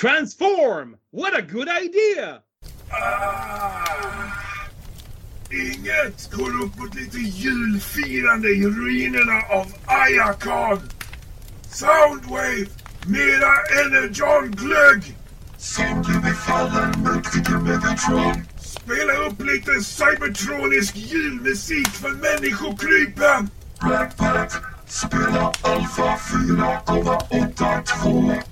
Transform! What a good idea! Ah, inget går upp mot lite julfirande i ruinerna av Ayakon! Soundwave, mera Energon-glögg! Soundwave är fallen, mäktige Megatron. Spela upp lite cybertronisk julmusik för människokrypen! Rat Pat, spela Alpha 4,82.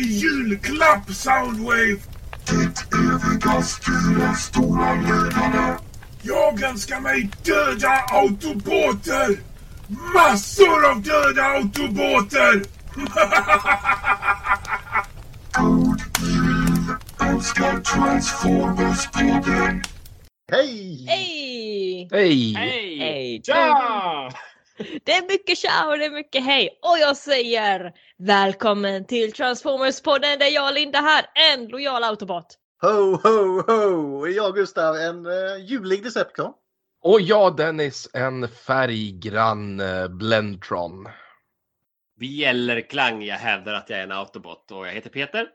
Önskar du dig i julklapp, Soundwave? Ditt eviga styre, stora ledare. Jag önskar mig döda autobåtar! Massor av döda autobåtar! God jul önskar Transformers på dig. Hej! Hej! Hej! Hej! Hej! Tja! Det är mycket tja och det är mycket hej. Och jag säger välkommen till Transformers-podden där jag och Linda här, en lojal autobot. Ho, ho, ho! Jag Gustav, en uh, julig Decepticon. Och jag Dennis, en färggrann eh, Blendtron. Vi eller Klang, jag hävdar att jag är en autobot och jag heter Peter.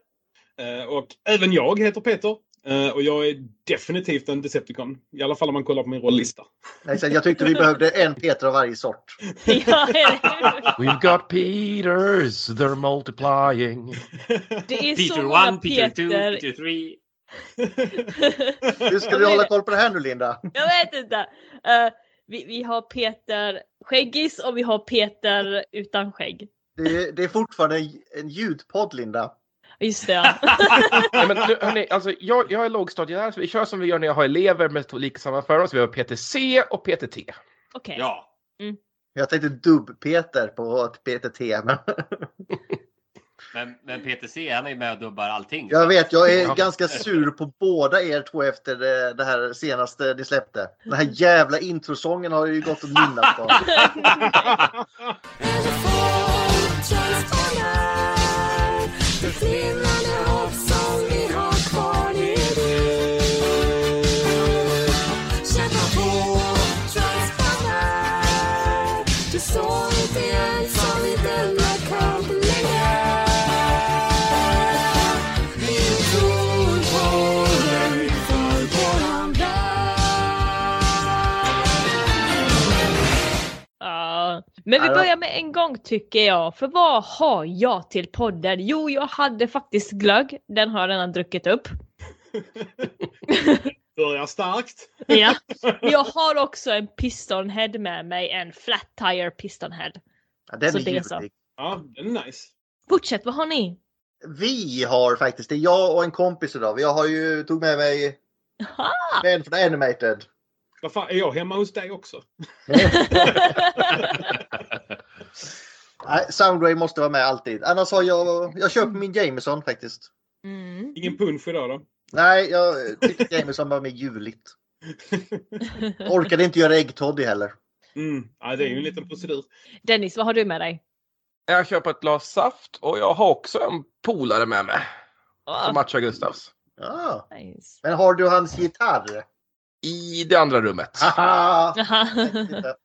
Eh, Och även jag heter Peter. Eh, Och jag är definitivt en Decepticon. I alla fall om man kollar på min rollista. Jag tyckte vi behövde en Peter av varje sort. We've got Peters, they're multiplying. Det är Peter många 1, Peter 2, Peter. Peter 3. Hur ska du hålla koll på det här nu Linda? Jag vet inte. Eh, vi, vi har Peter skäggis och vi har Peter utan skägg. Det, det är fortfarande en, en ljudpodd Linda. Just det. ja. Nej, men hörni, alltså, jag, jag är lågstadielärare, så vi kör som vi gör när jag har elever med lika samma förnamn. Så vi har PTC och PTT. Okej. Ja. Jag tänkte dubb-Peter på ett PTT. Men Men, men PTC, han är ju med och dubbar allting. jag vet, jag är Ja. ganska sur på båda er två efter det, det här senaste ni släppte. Den här jävla introsången har ju gått och nynnat på. Ja. Men vi börjar med en gång tycker jag. För vad har jag till podden? Jo, jag hade faktiskt glögg. Den har jag redan druckit upp. Börjar starkt. Ja. Jag har också en pistonhead med mig. En flat tire pistonhead. Ja, den Så är det är så. ljuvlig. Ja, den är nice. Fortsätt, vad har ni? Vi har faktiskt, det är jag och en kompis idag. Jag har ju tog med mig Aha. en från Animated. Vad fan, är jag hemma hos dig också? Nej, Soundwave måste vara med alltid. Annars har jag, jag köper min Jameson faktiskt. Mm. Ingen punsch idag då? Nej, jag tyckte Jameson var mer juligt. Orkade inte göra äggtoddy heller. Mm. Ja, det är ju en liten procedur. Dennis, vad har du med dig? Jag köper ett glas saft och jag har också en polare med mig. Ah, Som matchar Gustavs. Ja. nice. Men har du hans gitarr? I det andra rummet.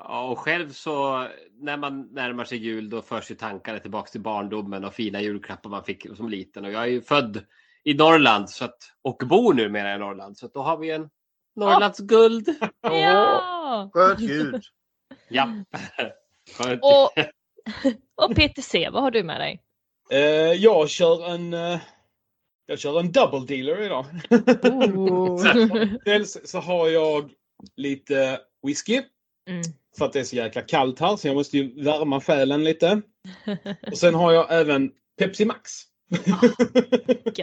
Ja, och själv så när man närmar sig jul då förs ju tankarna tillbaks till barndomen och fina julklappar man fick som liten. Och jag är ju född i Norrland så att, och bor numera i Norrland. Så att då har vi en Norrlands guld. ja! Skönt ljud. Ja. Skönt. Och, och PTC, vad har du med dig? Eh, jag kör en... eh, jag kör en double dealer idag. Ooh. Dels så har jag lite whisky. Mm. För att det är så jäkla kallt här så jag måste ju värma själen lite. Och sen har jag även Pepsi Max.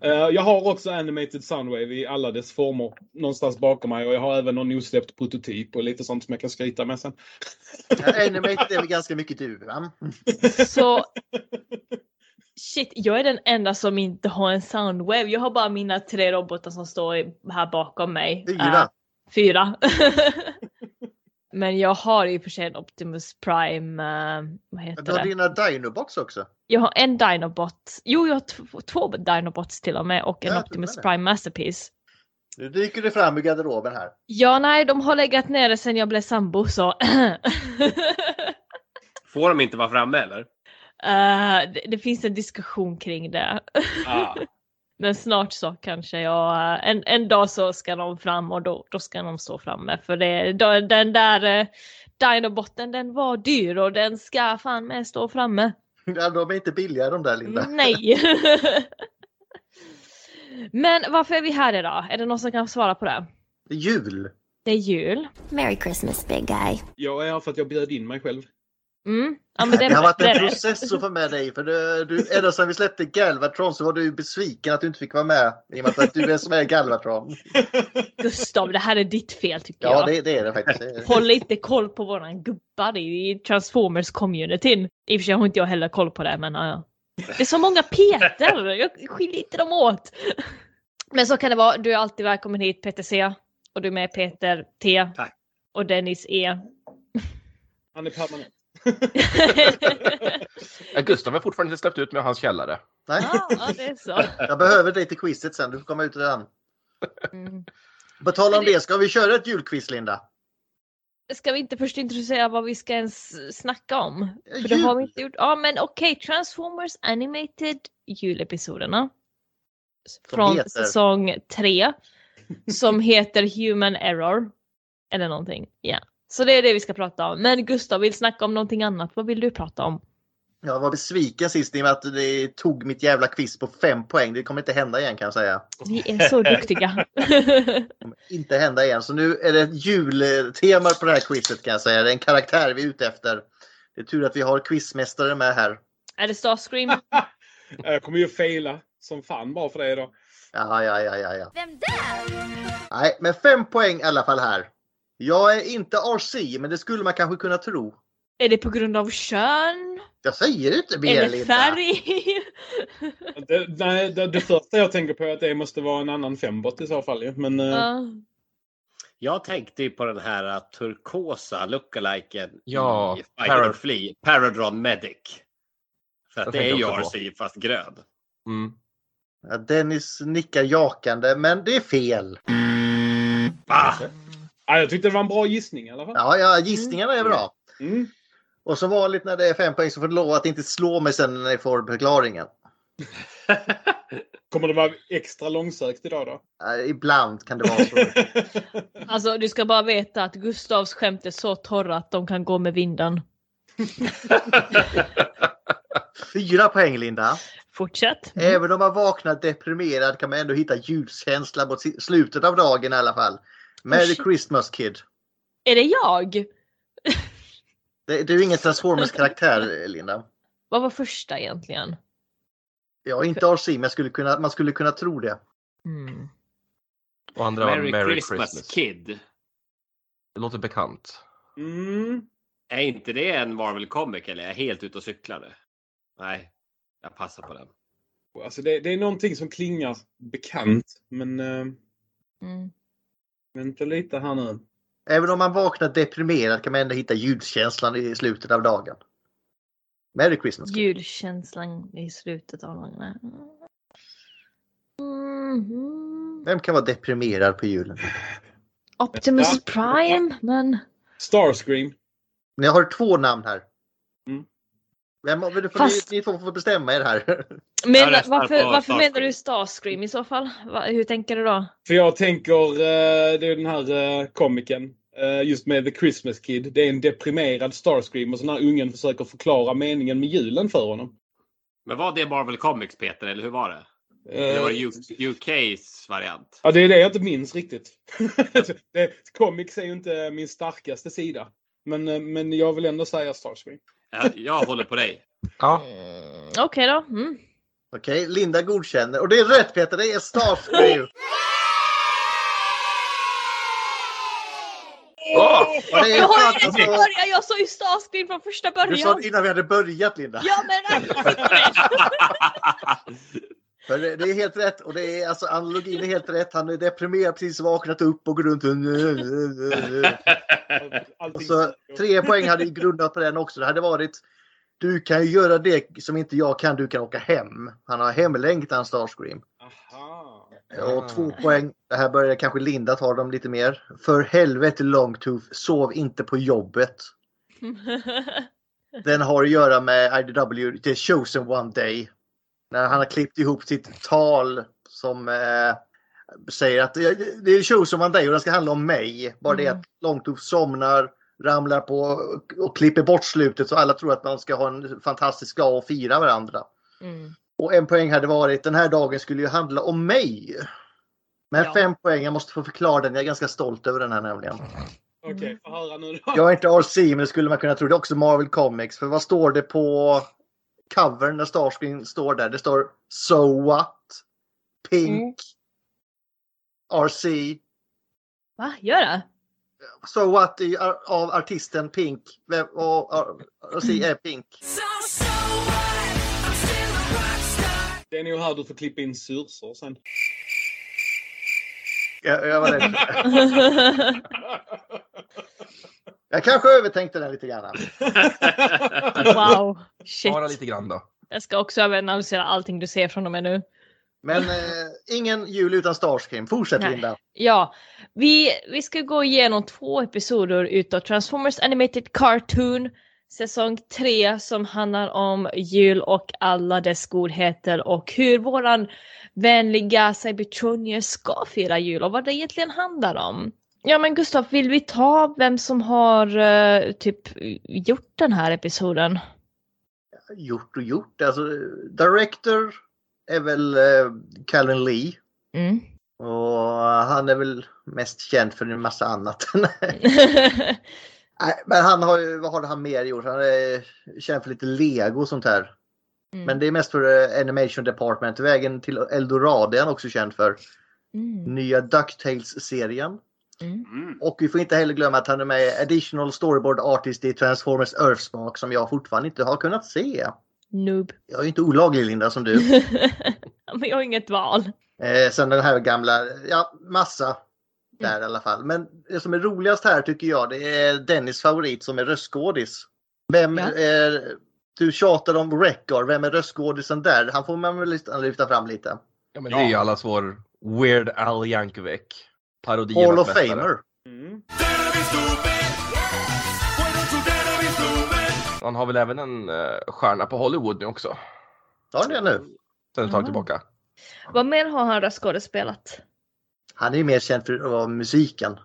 Eh, jag har också Animated Soundwave i alla dess former någonstans bakom mig och jag har även någon osläppt prototyp och lite sånt som jag kan skryta med sen. Animated är väl ganska mycket du va? Så Shit, jag är den enda som inte har en Soundwave. Jag har bara mina tre robotar som står här bakom mig. Fyra. fyra. Men jag har i och för sig en Optimus Prime, eh, vad heter Du har det? dina Dinobots också. Jag har en Dinobot, jo jag har två, Dinobots till och med och en Ja, Optimus. Prime Masterpiece. Nu dyker det fram ur garderoben här. Ja, nej, de har legat nere sedan jag blev sambo så. Får de inte vara framme eller? Eh, det, det finns en diskussion kring det. Ah. Men snart så kanske jag, eh, en, en dag så ska de fram och då, då ska de stå framme. För det, då, den där uh, Dinobotten den var dyr och den ska fan med stå framme. Ja, de är inte billiga de där Linda. Nej! Men varför är vi här idag? Är det någon som kan svara på det? Jul. Det är jul. Merry Christmas, big guy. Jag är här för att jag bjöd in mig själv. Mm. Ja, det, Det har varit en det. process att få med dig. För du, du, ända sedan vi släppte Galvatron så var du besviken att du inte fick vara med. I och med att du är som är Galvatron. Gustav, det här är ditt fel tycker Ja, jag. det, det är det faktiskt. Håll inte koll på våran gubbar i Transformers-communityn. I och för sig har inte jag heller koll på det, men ja. Det är så många Peter! Jag skiljer inte dem åt. Men så kan det vara. Du är alltid välkommen hit Peter C. Och du är med Peter T. Tack. Och Dennis E. Han är permanent. Gustav har fortfarande inte släppt ut med hans källare. Nej, ja, det är så. jag behöver dig till quizet sen. Du får komma ut redan. Mm. På tal om det, ska vi köra ett julquiz Linda? Ska vi inte först introducera vad vi ska ens snacka om? För det har vi inte gjort. Ja men okej, Transformers Animated julepisoderna. Från heter? säsong 3. Som heter Human Error. Eller någonting. Ja. Så det är det vi ska prata om. Men Gustav vill snacka om någonting annat. Vad vill du prata om? Jag var besviken sist i och med att det tog mitt jävla quiz på fem poäng. Det kommer inte hända igen kan jag säga. Vi är så duktiga. Det kommer inte hända igen. Så nu är det ett jultema på det här quizet kan jag säga. Det är en karaktär vi är ute efter. Det är tur att vi har quizmästare med här. är det Starscream? Jag kommer ju faila som fan bara för det idag. Ja, ja, ja, ja, ja. Vem där? Nej, men fem poäng i alla fall här. Jag är inte RC, men det skulle man kanske kunna tro. är det på grund av kön? Jag säger inte mer Eller färg? Det, nej, det, det första jag tänker på är att det måste vara en annan fembot i så fall. ju. Men eh, Ja. Jag tänkte ju på den här uh, turkosa lookaliken Ja, i Parad- Fighter and Flee, Paradron Medic. För att Jag det är ju på. RC fast grön. Mm. Ja, Dennis nickar jakande, men det är fel. Ah, ja, jag tyckte det var en bra gissning i alla fall. Ja, ja, gissningarna är bra. Mm. Och som vanligt när det är fem poäng så får du lova att inte slå mig sen när ni får förklaringen. Kommer det vara extra långsökt idag då? Ibland kan det vara så. Alltså du ska bara veta att Gustavs skämt är så torra att de kan gå med vinden. Fyra poäng Linda. Fortsätt. Även om man vaknar deprimerad kan man ändå hitta ljuskänsla mot slutet av dagen i alla fall. Merry. Christmas kid. Är det jag? Det, du är ingen Transformers-karaktär Linda. Vad var första egentligen? Jag är inte RC men skulle kunna, man skulle kunna tro det. Mm. Och andra var Merry, Merry Christmas, Christmas. Kid. Det låter bekant. Mm. Är inte det en Marvel Comic eller är jag helt ute och cyklar nu? Nej, jag passar på den. Alltså det, det är någonting som klingar bekant. Men eh, Mm. Vänta lite här nu. Även om man vaknar deprimerad kan man ändå hitta ljuskänslan i slutet av dagen. Merry Christmas. Julkänslan i slutet av dagen. Mm. Vem kan vara deprimerad på julen? Optimus. Prime, men... Starscream. Ni har två namn här. Mm. Vem, men du får, Fast- ni, ni får, får bestämma er här. Men varför, varför menar du Starscream i så fall? Va, hur tänker du då? För jag tänker, eh, det är den här eh, komikern. eh, just med The Christmas Kid. Det är en deprimerad Starscream och så när ungen försöker förklara meningen med julen för honom. Men var det Marvel Comics Peter, eller hur var det? Det var UKs variant. Ja, det är det jag inte minns riktigt. det, comics är ju inte min starkaste sida. Men, men jag vill ändå säga Starscream. Jag, jag håller på dig. Ja, Mm, Okej då. Mm. Okej, Linda godkänner. Och det är rätt Peter, det är Starscream. Och är Jag, har ju redan alltså, börjat, jag sa ju Starscream från första du sa början. det innan vi hade börjat Linda. Ja men För det, det är helt rätt och det är alltså analogin är helt rätt. Han är deprimerad, precis vaknat upp och går runt och... Allting Och så tre poäng hade ju grundat på den också. Det hade varit du kan ju göra det som inte jag kan, du kan åka hem. Han har hemlängtan Starscream. Aha. Och två poäng, det här börjar kanske Linda ta dem lite mer. För helvete Longtooth, sov inte på jobbet. Den har att göra med IDW, The Chosen One Day. När han har klippt ihop sitt tal som eh, säger att det det är Chosen One Day och det ska handla om mig. Bara det Mm. att Longtooth somnar, ramlar på och, och klipper bort slutet så alla tror att man ska ha en fantastisk dag och fira varandra. Mm. Och en poäng hade varit den här dagen skulle ju handla om mig. Men Ja. fem poäng, jag måste få förklara den. Jag är ganska stolt över den här nämligen. Okej, få höra nu då. Jag är inte RC men det skulle man kunna tro. Det är också Marvel Comics. För vad står det på covern när Starscreen står där? Det står So What? Pink. RC. Va, gör det? So What av artisten Pink. Och RC är Pink. Det är nog här du får klippa in sursor sen. Jag, jag var rädd. Jag kanske övertänkte den lite grann. wow. Shit. Bara lite grann då. Jag ska också överanalysera allting du ser från och med nu. Men eh, ingen jul utan Starscream. Fortsätt Nej. Linda. Ja, vi, vi ska gå igenom två episoder utav Transformers Animated Cartoon säsong 3 som handlar om jul och alla dess godheter och hur våran vänliga Cybertronier ska fira jul och vad det egentligen handlar om. Ja men Gustav, vill vi ta vem som har eh, typ gjort den här episoden? Gjort och gjort. Alltså, director är väl eh, Calvin Lee. Mm. Och han är väl mest känd för en massa annat. Nej, men han har ju, vad har han mer gjort? Han är känd för lite lego och sånt här. Mm. Men det är mest för eh, Animation Department. Vägen till Eldorado är han också känd för. Mm. Nya DuckTales-serien. Mm. Mm. Och vi får inte heller glömma att han är med Additional Storyboard Artist i Transformers Earthspark som jag fortfarande inte har kunnat se. Noob. Jag är ju inte olaglig Linda som du. men jag har inget val. Eh, sen den här gamla, ja massa där i alla fall. Men det som är roligast här tycker jag det är Dennis favorit som är röstskådis. Vem Ja. är, du tjatar om Record, vem är röstskådisen där? Han får man väl lyfta, fram lite. Ja, men det är ju allas vår Weird Al Yankovic. Hall Parodiernas of mästare. Famer. Mm. Han har väl även en uh, stjärna på Hollywood nu också. Har han det nu? Sen ett tag tillbaka. Vad mer har han röstskådespelat? Han är ju mer känd för vara musiken.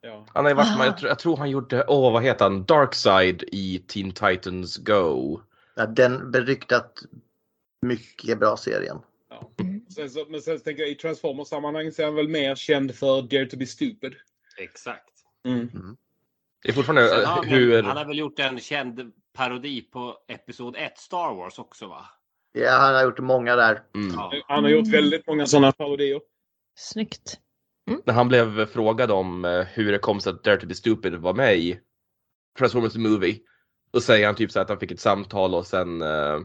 Ja. Han har ju varit Ah. med, jag, tror, jag tror han gjorde, åh vad heter han, Darkside i Teen Titans Go. Ja, den beryktat mycket bra serien. Ja. Mm. Sen så, men sen så tänker jag i Transformers-sammanhang så är han väl mer känd för Dare to be stupid. Exakt. Mm. Det är fortfarande Sen eh, har han, hur... han har väl gjort en känd parodi på Episod 1 Star Wars också va? Ja, han har gjort många där. Mm. Ja. Han har gjort väldigt många sådana parodier. Snyggt. När han blev frågad om eh, hur det kom sig att Dare to be stupid var med i Transformers the Movie. Då säger han typ så att han fick ett samtal och sen eh,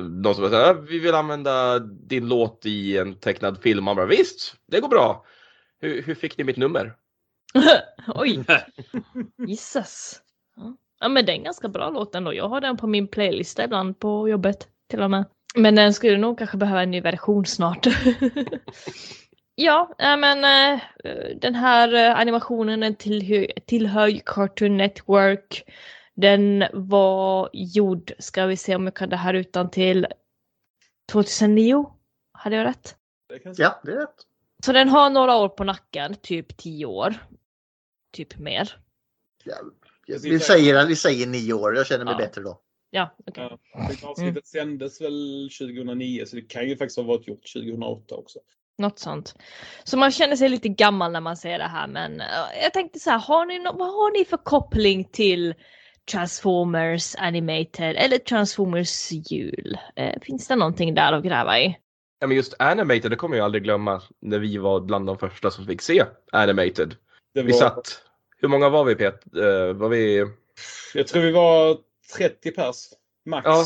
någon som säger vi vill använda din låt i en tecknad film. Han bara visst, det går bra. Hur, hur fick ni mitt nummer? Oj, gissas. Ja. men det är en ganska bra låt ändå. Jag har den på min playlista ibland på jobbet till och med. Men den skulle nog kanske behöva en ny version snart. ja, men äh, den här äh, animationen tillhör, tillhör Cartoon Network. Den var gjord, ska vi se om jag kan det här utan till 2009. Hade jag rätt? Ja, det är rätt. Så den har några år på nacken, typ 10 år. Typ mer. Precis. Vi, säger, vi säger nio år, jag känner mig Ja. bättre då. Ja. Det avsnittet sändes väl 2009 så det kan ju faktiskt ha varit gjort 2008 också. Något sånt. Så man känner sig lite gammal när man ser det här men jag tänkte så här, har ni no- vad har ni för koppling till Transformers Animated eller Transformers jul? Eh, finns det någonting där att gräva i? Ja, men just Animated, det kommer jag aldrig glömma när vi var bland de första som fick se Animated. Det Vi var, satt, hur många var vi Pet? Eh, var vi Jag tror vi var 30 pers. Max. ja,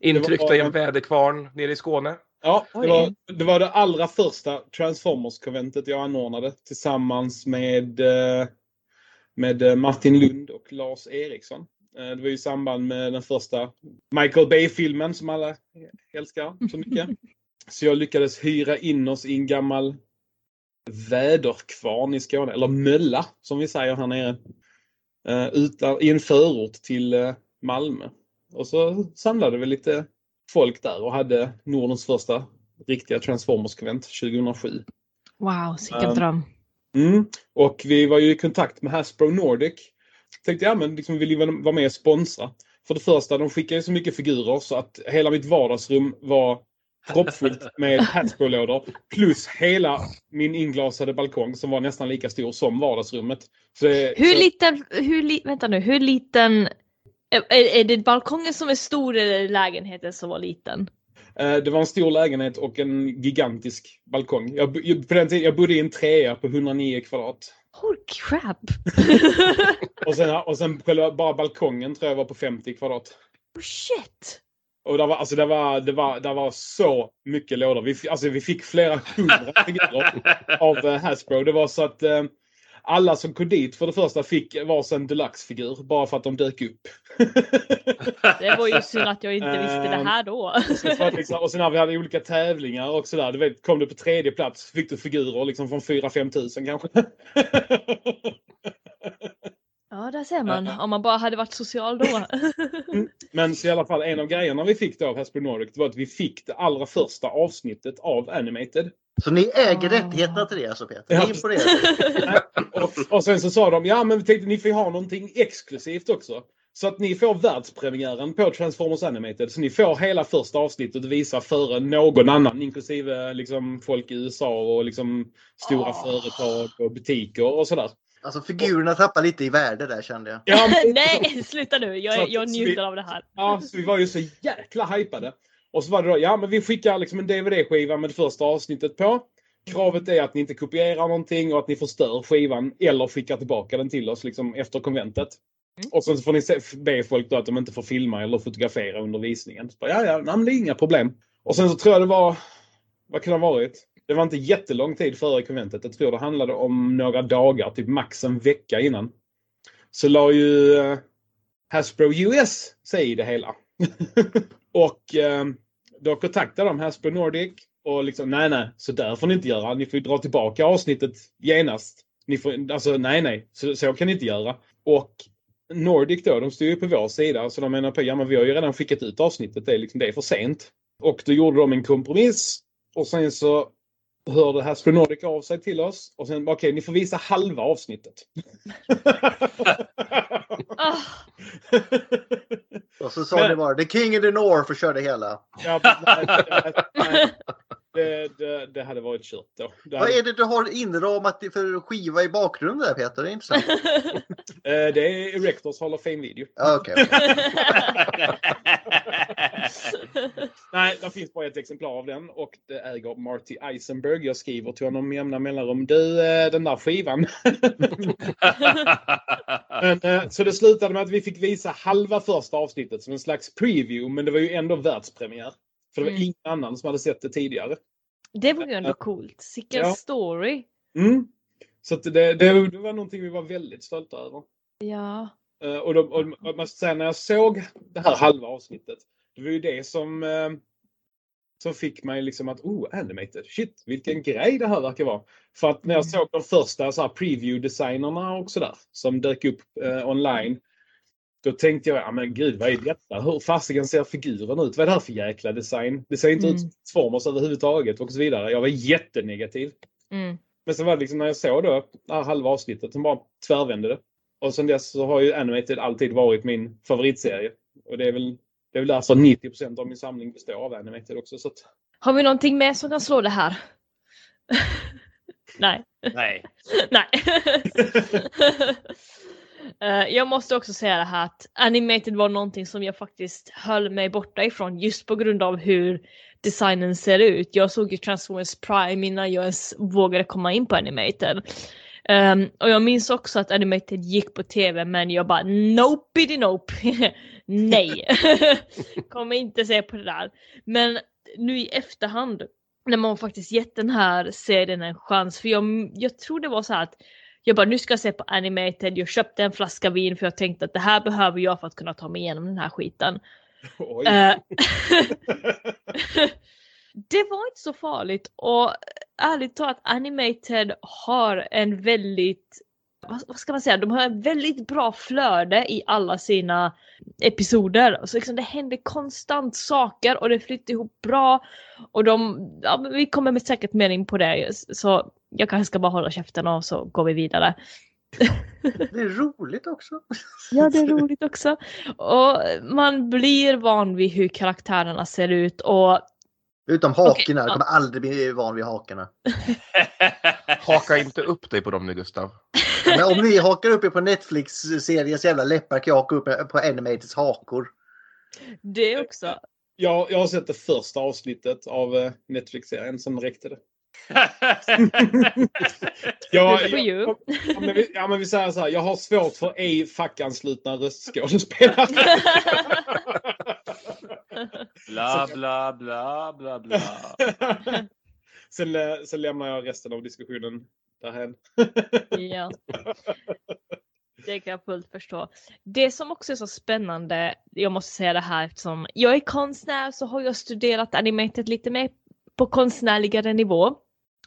intryckta var- i en väderkvarn nere i Skåne? Ja, det var, det var det allra första Transformers-konventet jag anordnade tillsammans med, eh, med eh, Martin Lund och Lars Eriksson. Det var i samband med den första Michael Bay-filmen som alla älskar så mycket. Så jag lyckades hyra in oss i en gammal väderkvarn i Skåne, eller mölla som vi säger här nere. Eh, Utan, I en förort till eh, Malmö. Och så samlade vi lite folk där och hade Nordens första riktiga Transformers-konvent 2007. Wow, sicken Um, dröm. Mm. Och vi var ju i kontakt med Hasbro Nordic. Tänkte ja men liksom vill ju vara med och sponsra. För det första, de skickar ju så mycket figurer så att hela mitt vardagsrum var proppfullt med Hasbro-lådor. Plus hela min inglasade balkong som var nästan lika stor som vardagsrummet. Så, Hur så, liten, hur li, vänta nu, hur liten, är, är det balkongen som är stor eller lägenheten som var liten? eh, det var en stor lägenhet och en gigantisk balkong. Jag, på den tiden, jag bodde i en trea på 109 kvadrat. Holy crap! Och sen, och sen bara balkongen tror jag var på 50 kvadrat. oh shit! Och det var, alltså det var, det var, det var så mycket lådor. Vi, alltså vi fick flera hundra figurer av eh, Hasbro. Det var så att eh, alla som kom dit för det första fick varsin deluxe-figur bara för att de dök upp. Det var ju synd att jag inte visste det här då. Liksom, och sen när vi hade olika tävlingar och sådär. Du vet, kom du på tredje plats fick du figurer liksom från 4-5 tusen kanske. Där ser man. Om man bara hade varit social då. Men så i alla fall en av grejerna vi fick då av Hasbro Nordic var att vi fick det allra första avsnittet av Animated. Så ni äger Ah. rättigheterna till det alltså Peter? Ja. Det är. Och, och sen så sa de, ja men vi tänkte ni får ha någonting exklusivt också. Så att ni får världspremiären på Transformers Animated. Så ni får hela första avsnittet visa före någon annan, inklusive liksom folk i USA och liksom stora Ah. företag och butiker och sådär. Alltså figurerna tappar lite i värde där kände jag. Ja, men- Nej, sluta nu. Jag, att- jag njuter vi- av det här. Ja, så vi var ju så jäkla hypade. Och så var det då, ja men vi skickar liksom en DVD-skiva med det första avsnittet på. Kravet är att ni inte kopierar någonting och att ni förstör skivan eller skickar tillbaka den till oss liksom efter konventet. Och sen så får ni se, be folk då att de inte får filma eller fotografera under visningen. Så bara, ja, ja, nej, men det är inga problem. Och sen så tror jag det var, vad kan det ha varit? Det var inte jättelång tid före konventet. Jag tror det handlade om några dagar, typ max en vecka innan. Så la ju eh, Hasbro US sig i det hela. och eh, då kontaktade de Hasbro Nordic och liksom nej nej, så där får ni inte göra. Ni får ju dra tillbaka avsnittet genast. Ni får, alltså nej nej, så, så kan ni inte göra. Och Nordic då, de stod ju på vår sida så de menar på ja men vi har ju redan skickat ut avsnittet, det är, liksom, det är för sent. Och då gjorde de en kompromiss och sen så hörde Hasbro Nordic av sig till oss och sen okej, ni får visa halva avsnittet. Och så sa ni bara The King of the North och körde hela. Ja, nej, nej, nej. Det, det, det hade varit kört då. Det, Vad hade, är det du har inramat för skiva i bakgrunden där Peter? Det är intressant. eh, det är Erectors Hall of Fame-video. Ja, Okej. Nej, det finns bara ett exemplar av den och det äger Marty Eisenberg. Jag skriver till honom med jämna mellanrum. Du, eh, den där skivan. men, eh, så det slutade med att vi fick visa halva första avsnittet som en slags preview, men det var ju ändå världspremiär. För det var Mm. ingen annan som hade sett det tidigare. det var ju ändå coolt. Sicken Ja. story. Mm. Så det, det, det var någonting vi var väldigt stolta över. Ja. Eh, Och, de, och jag måste säga, när jag såg det här halva avsnittet, det var ju det som, eh, som fick mig liksom att, oh, animated, shit, vilken grej det här verkar vara. För att när jag såg de första så här preview-designerna och sådär, som dök upp eh, online, då tänkte jag, ja men gud, vad är detta? Hur fasiken ser figuren ut? Vad är det här för jäkla design? Det ser inte Mm. ut som Transformers överhuvudtaget och så vidare. Jag var jättenegativ. Mm. Men sen var det liksom när jag såg då det här halva avsnittet som bara tvärvände det. Och sen dess så har ju Animated alltid varit min favoritserie. Och det är väl, det är väl därför 90% av min samling består av Animated också. Så att, Har vi någonting mer som kan slå det här? Nej. Nej. Nej. Uh, jag måste också säga det här att animated var någonting som jag faktiskt höll mig borta ifrån just på grund av hur designen ser ut. Jag såg ju Transformers Prime innan jag ens vågade komma in på animated. Um, och jag minns också att animated gick på tv men jag bara nope nope. Nej. Kommer inte se på det där. Men nu i efterhand när man faktiskt gett den här serien en chans. För jag, jag tror det var så här att jag bara nu ska jag se på animated. Jag köpte en flaska vin för jag tänkte att det här behöver jag för att kunna ta mig igenom den här skiten. Eh, det var inte så farligt och ärligt talat animated har en väldigt vad, ska man säga, de har en väldigt bra flöde i alla sina episoder. Så liksom det händer konstant saker och det flyter ihop bra. Och de, ja, vi kommer med säkert in på det. Så jag kanske ska bara hålla käften och så går vi vidare. Det är roligt också. Ja, det är roligt också. Och man blir van vid hur karaktärerna ser ut och Utom hakorna. Okej, Jag ja. kommer aldrig bli van vid hakorna. Haka inte upp dig på dem nu Gustav. Men om ni hakar upp er på Netflix-seriens jävla läppar kan jag haka upp er på Animateds hakor. det också. jag, jag har sett det första avsnittet av eh, Netflix-serien, sen räckte det. Ja, jag, ja, men vi, ja, men vi säger så här. Jag har svårt för ej fackanslutna röstskådespelare. Bla, bla, bla, bla, bla. sen, eh, sen lämnar jag resten av diskussionen därhen. Ja. Det kan jag fullt förstå. Det som också är så spännande, jag måste säga det här eftersom jag är konstnär så har jag studerat animated lite mer på konstnärligare nivå.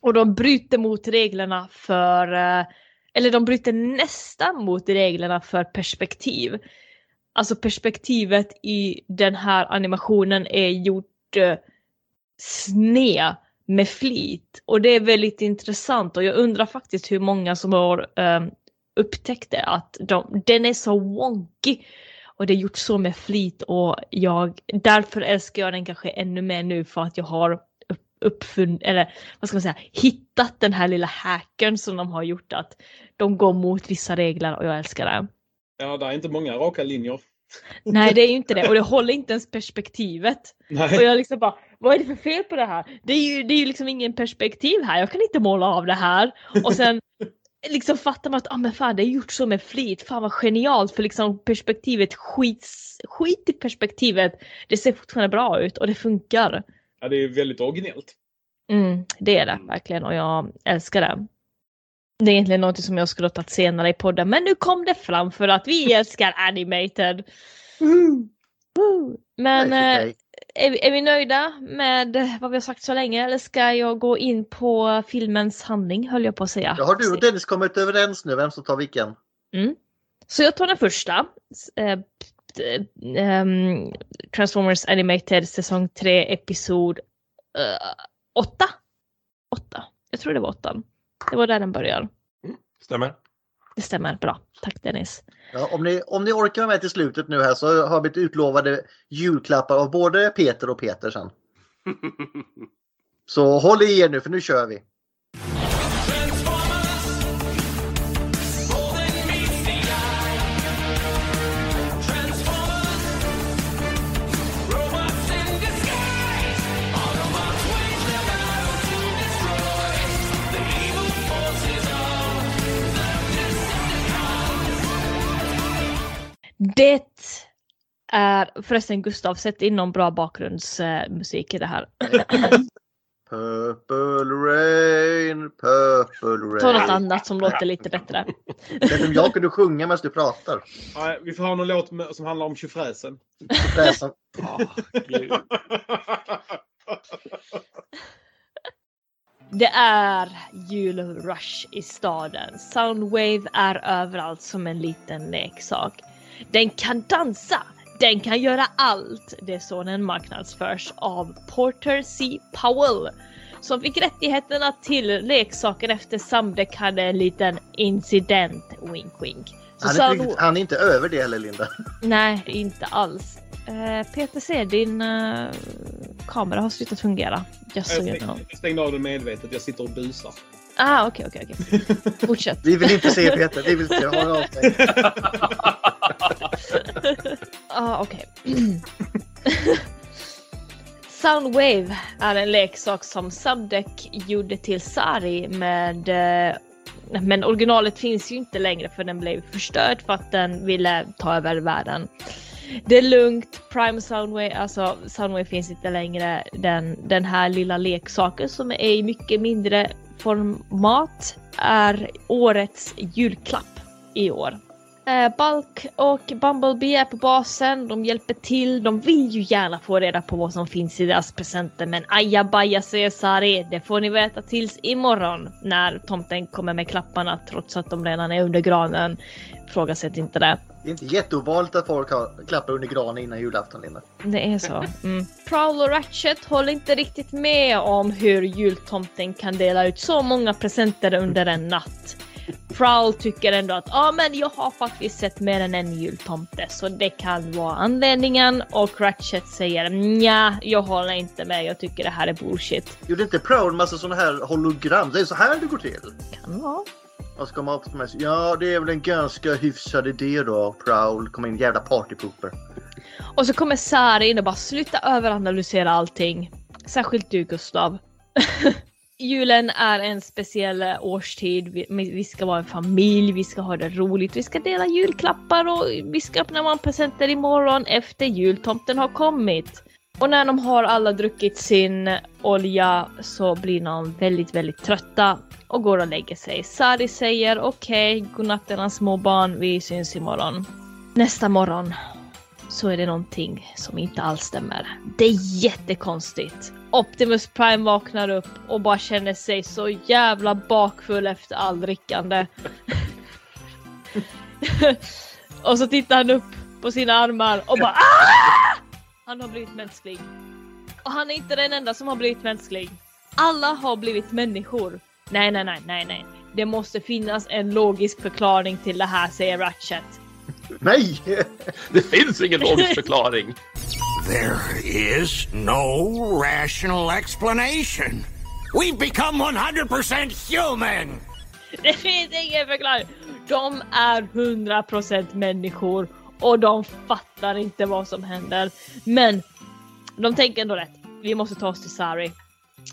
Och de bryter mot reglerna för, eh, eller de bryter nästan mot reglerna för perspektiv. Alltså perspektivet i den här animationen är gjort eh, sned med flit. Och det är väldigt intressant och jag undrar faktiskt hur många som har eh, upptäckt det att de, den är så wonky. Och det är gjort så med flit och jag, därför älskar jag den kanske ännu mer nu för att jag har upp, uppfunnit, eller vad ska man säga, hittat den här lilla hackern som de har gjort att de går mot vissa regler och jag älskar det. Ja, det är inte många raka linjer. Nej det är ju inte det och det håller inte ens perspektivet. Och Nej. jag liksom bara, vad är det för fel på det här? Det är ju, det är ju liksom ingen perspektiv här, jag kan inte måla av det här. Och sen liksom fattar man att ah, men fan, det är gjort så med flit, fan vad genialt för liksom perspektivet, skit, skit i perspektivet, det ser fortfarande bra ut och det funkar. Ja, det är väldigt originellt. Mm, det är det verkligen och jag älskar det. Det är egentligen något som jag skulle ha tagit senare i podden men nu kom det fram för att vi älskar animated. Woo! Men eh, är, vi- är vi nöjda med vad vi har sagt så länge eller ska jag gå in på filmens handling höll jag på att säga. Då har du och Dennis kommit överens nu vem som tar vilken. Så jag tar den första. Eh, ehm, Transformers Animated säsong 3 episod 8. 8. Jag tror det var 8. Det var där den börjar. Stämmer. Det stämmer bra. Tack Dennis. Ja, om, ni, om ni orkar vara med till slutet nu här så har vi utlovade julklappar av både Peter och Peter sen. Så håll i er nu för nu kör vi. Det är förresten Gustav, sätt in någon bra bakgrundsmusik i det här. Purple rain, purple Ta något rain. annat som låter lite bättre. Vet du, om jag kunde sjunga medan du pratar. Nej, vi får ha någon låt med, som handlar om tjofräsen. Fräsen. Det är julrush i staden. Soundwave är överallt som en liten leksak. Den kan dansa, den kan göra allt. Det är så den marknadsförs av Porter C. Powell som fick rättigheterna till leksaken efter Samdek hade en liten incident. Wink wink. Så Han är, inte, riktigt- han är inte över det heller Linda. Nej, inte alls. Eh, Peter ser din eh, kamera har slutat fungera. Just Jag stäng- jag stängde av den medvetet. Jag sitter och busar. Ah, okej, okej, okej. Fortsätt. Vi vill inte se Peter, vi vill inte ha av dig. ah, okej. Soundwave är en leksak som Subdeck gjorde till Sari med eh, men originalet finns ju inte längre för den blev förstörd för att den ville ta över världen. Det är lugnt. Prime Soundway, alltså Soundway finns inte längre. Den, den här lilla leksaken som är mycket mindre format är årets julklapp i år. Eh, Bulk och Bumblebee är på basen, de hjälper till, de vill ju gärna få reda på vad som finns i deras presenter men ajabaja Sari, det får ni veta tills imorgon när tomten kommer med klapparna trots att de redan är under granen. Frågasätt inte det. Det är inte jätteovanligt att folk har klappar under granen innan julafton, Linda. Det är så. Mm. Prowl och Ratchet håller inte riktigt med om hur jultomten kan dela ut så många presenter under en natt. Prowl tycker ändå att ja, ah, men jag har faktiskt sett mer än en jultomte så det kan vara anledningen och Ratchet säger nja, jag håller inte med. Jag tycker det här är bullshit. Gjorde inte Proud massa sådana här hologram? Det är så här det går till. Kan vara. Vad ska man också med sig? Ja, det är väl en ganska hyfsad idé då. Prowl, kom in jävla partypooper. Och så kommer Sari in och bara sluta överanalysera allting. Särskilt du Gustav. Julen är en speciell eh, årstid. Vi, vi ska vara en familj, vi ska ha det roligt, vi ska dela julklappar och vi ska öppna man presenter imorgon efter jultomten har kommit. Och när de har alla druckit sin olja så blir de väldigt, väldigt trötta och går och lägger sig. Sari säger okej, okay, godnatt era små barn, vi syns imorgon. Nästa morgon så är det någonting som inte alls stämmer. Det är jättekonstigt. Optimus Prime vaknar upp och bara känner sig så jävla bakfull efter all drickande. och så tittar han upp på sina armar och bara ah! Han har blivit mänsklig. Och han är inte den enda som har blivit mänsklig. Alla har blivit människor. Nej, nej, nej, nej, nej. Det måste finnas en logisk förklaring till det här, säger Ratchet. Nej! Det finns ingen logisk förklaring. There is no rational explanation. We've become 100% human! Det finns ingen förklaring. De är 100% människor och de fattar inte vad som händer. Men de tänker ändå rätt. Vi måste ta oss till Sari.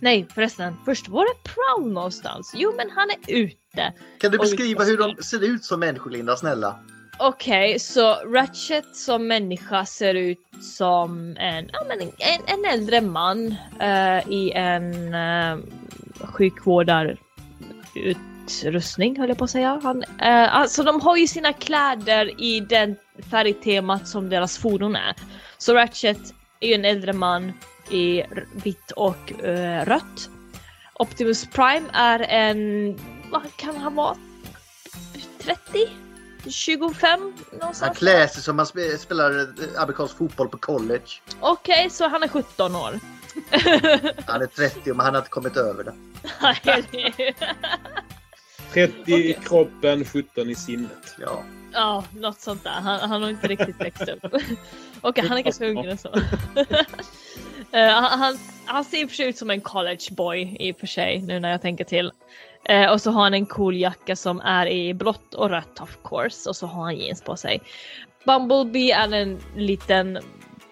Nej förresten, först var det Prowl någonstans? Jo men han är ute. Kan du beskriva hur de ser ut som människor, Linda? Snälla. Okej, så Ratchet som människa ser ut som en, ja, men en, en äldre man uh, i en eh, uh, sjukvårdarutrustning höll jag på att säga. Han, uh, alltså de har ju sina kläder i den färgtemat som deras fordon är. Så Ratchet är ju en äldre man i vitt och uh, rött. Optimus Prime är en, vad kan han vara? 30? 25 någonstans? Han klär sig som man spe- spelar eh, amerikansk fotboll på college. Okej, så han är 17 år. Han är 30 men han har inte kommit över det. 30 i kroppen, 17 i sinnet. Ja. ja, något sånt där. Han, han har inte riktigt växt upp. Okej, han är ganska ung så. Eh, han, han, han ser i och för sig ut som en college boy i och för sig nu när jag tänker till. Eh, och så har han en cool jacka som är i blått och rött of course och så har han jeans på sig. Bumblebee är en liten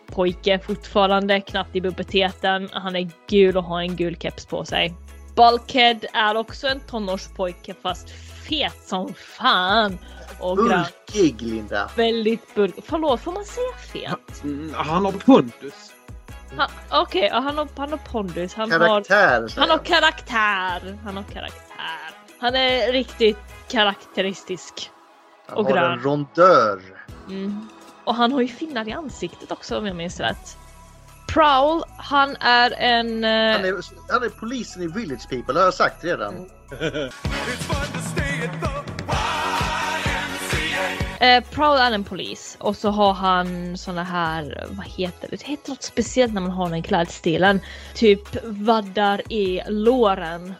pojke fortfarande, knappt i puberteten. Han är gul och har en gul keps på sig. Bulkhead är också en tonårspojke fast fet som fan. Och. Bulkig, Linda. Väldigt bulk. Förlåt, får man säga fet? Mm, han har pondus. Han- Okej, ja, han, har, han har pondus. Han har, Karaktär. säger han har karaktär. Han har karaktär. Han är riktigt karaktäristisk. Han och har grön. en rondör. Mm. Och han har ju finnar i ansiktet också om jag minns rätt. Prowl, han är en... eh, Han är, han är polisen i Village People, det har jag sagt redan. Eh, Prowl är en polis och så har han såna här, vad heter det? Det heter något speciellt när man har den klädstilen. Typ vaddar i låren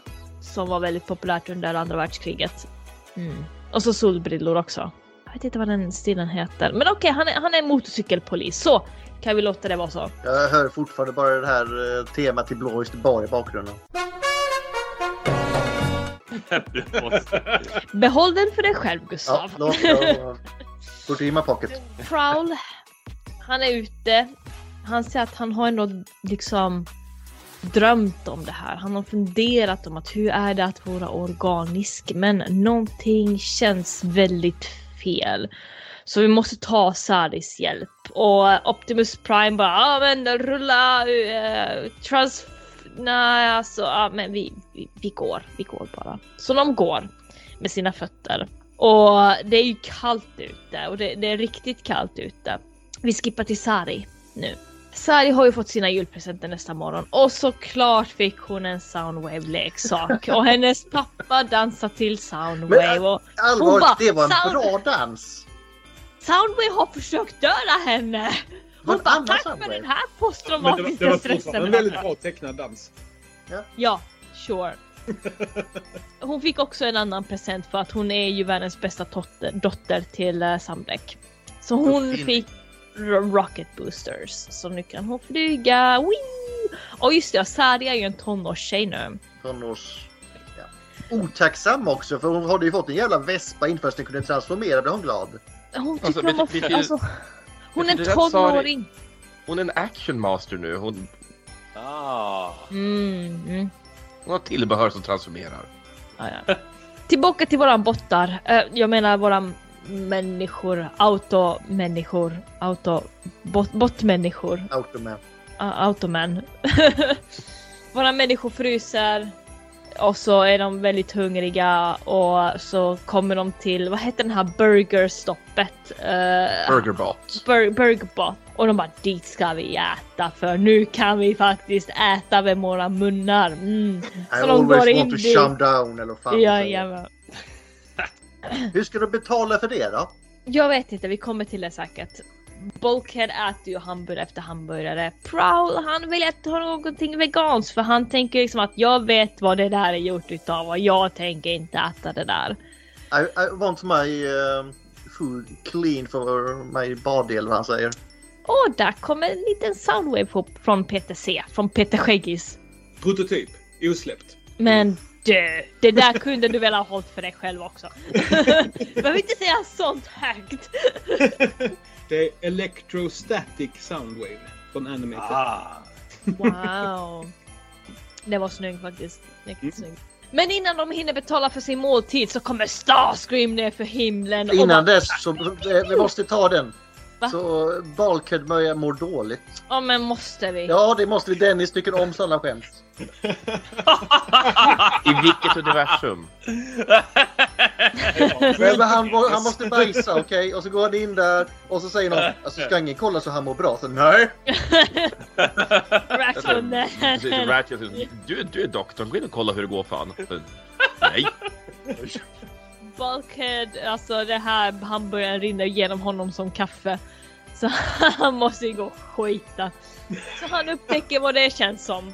som var väldigt populärt under andra världskriget. Mm. Och så solbrillor också. Jag vet inte vad den stilen heter. Men okej, han, är, han är motorcykelpolis. Så kan vi låta det vara så. Jag hör fortfarande bara det här eh, temat till Blåst bar i bakgrunden. Behåll den för dig själv Ja, Gustav. går till my pocket. Prowl, han är ute. Han säger att han har ändå liksom drömt om det här. Han har funderat om att hur är det att vara organisk? Men någonting känns väldigt fel. Så vi måste ta Saris hjälp. Och Optimus Prime bara, ja men rulla, uh, trans... Nej alltså, ja men vi, vi, vi går, vi går bara. Så de går med sina fötter. Och det är ju kallt ute och det, det är riktigt kallt ute. Vi skippar till Sari nu. Sari har ju fått sina julpresenter nästa morgon och såklart fick hon en Soundwave-leksak och hennes pappa dansar till Soundwave och Allvarligt, bara, det var en "Sound- bra dans. Soundwave har försökt döda henne! Hon bara tack för Soundwave?" den här Men posttraumatiska det var stressen. en väldigt bra tecknad dans. Ja, sure. Hon fick också en annan present för att hon är ju världens bästa dotter, dotter till uh, Sandbäck. Så hon fick rocket boosters. Så nu kan hon flyga. Wee! Och just det, Sari är ju en tonårstjej nu. Tonårs... Ja. Otacksam också för hon hade ju fått en jävla vespa inför att den kunde transformera. Blev hon glad? Hon tycker Alltså, om att... betyder- Alltså, hon är en tonåring. Hon är en action master nu. Hon, Ah. Mm, mm. hon har tillbehör som transformerar. Ja, ja. Tillbaka till våran bottar. Eh, jag menar våra människor. Automänniskor. Auto... Bot, botmänniskor. Automan. Uh, Automan. våra människor fryser. Och så är de väldigt hungriga och så kommer de till, vad heter den här burgerstoppet? Uh, Burgerbot. Bur Burgerbot. Och de bara dit ska vi äta för nu kan vi faktiskt äta med våra munnar. Mm. I Så always want to dit. shut down eller fan Ja, ja, Hur ska du betala för det då? Jag vet inte, vi kommer till det säkert. Bulkhead äter ju hamburgare efter hamburgare. Prowl han vill äta någonting veganskt för han tänker liksom att jag vet vad det där är gjort utav och jag tänker inte äta det där. I, I want my uh, food clean for my body eller vad han säger. Och där kommer en liten soundwave på, från Peter C. Från Peter Skäggis. Prototyp. Osläppt. Men du, det där kunde du väl ha hållit för dig själv också. Behöver inte säga sånt högt. Det är Electrostatic Soundwave från Animated. Ah. Wow. Det var snyggt faktiskt. Riktigt Mm. snyggt. Men innan de hinner betala för sin måltid så kommer Starscream ner för himlen. och Innan bara- dess så vi måste ta den. Va? Så Balked börjar må dåligt. Ja men måste vi? Ja, det måste vi. Dennis tycker om sådana skämt. I vilket universum? Men han, han måste bajsa, okej? Och så går han in där och så säger någon alltså ska ingen kolla så han mår bra? Så nej. Ratchet, Du, du är doktorn, gå in och kolla hur det går fan. Nej. Bulkhead, alltså det här hamburgaren rinner genom honom som kaffe. Så han måste ju gå och skita. Så han upptäcker vad det känns som.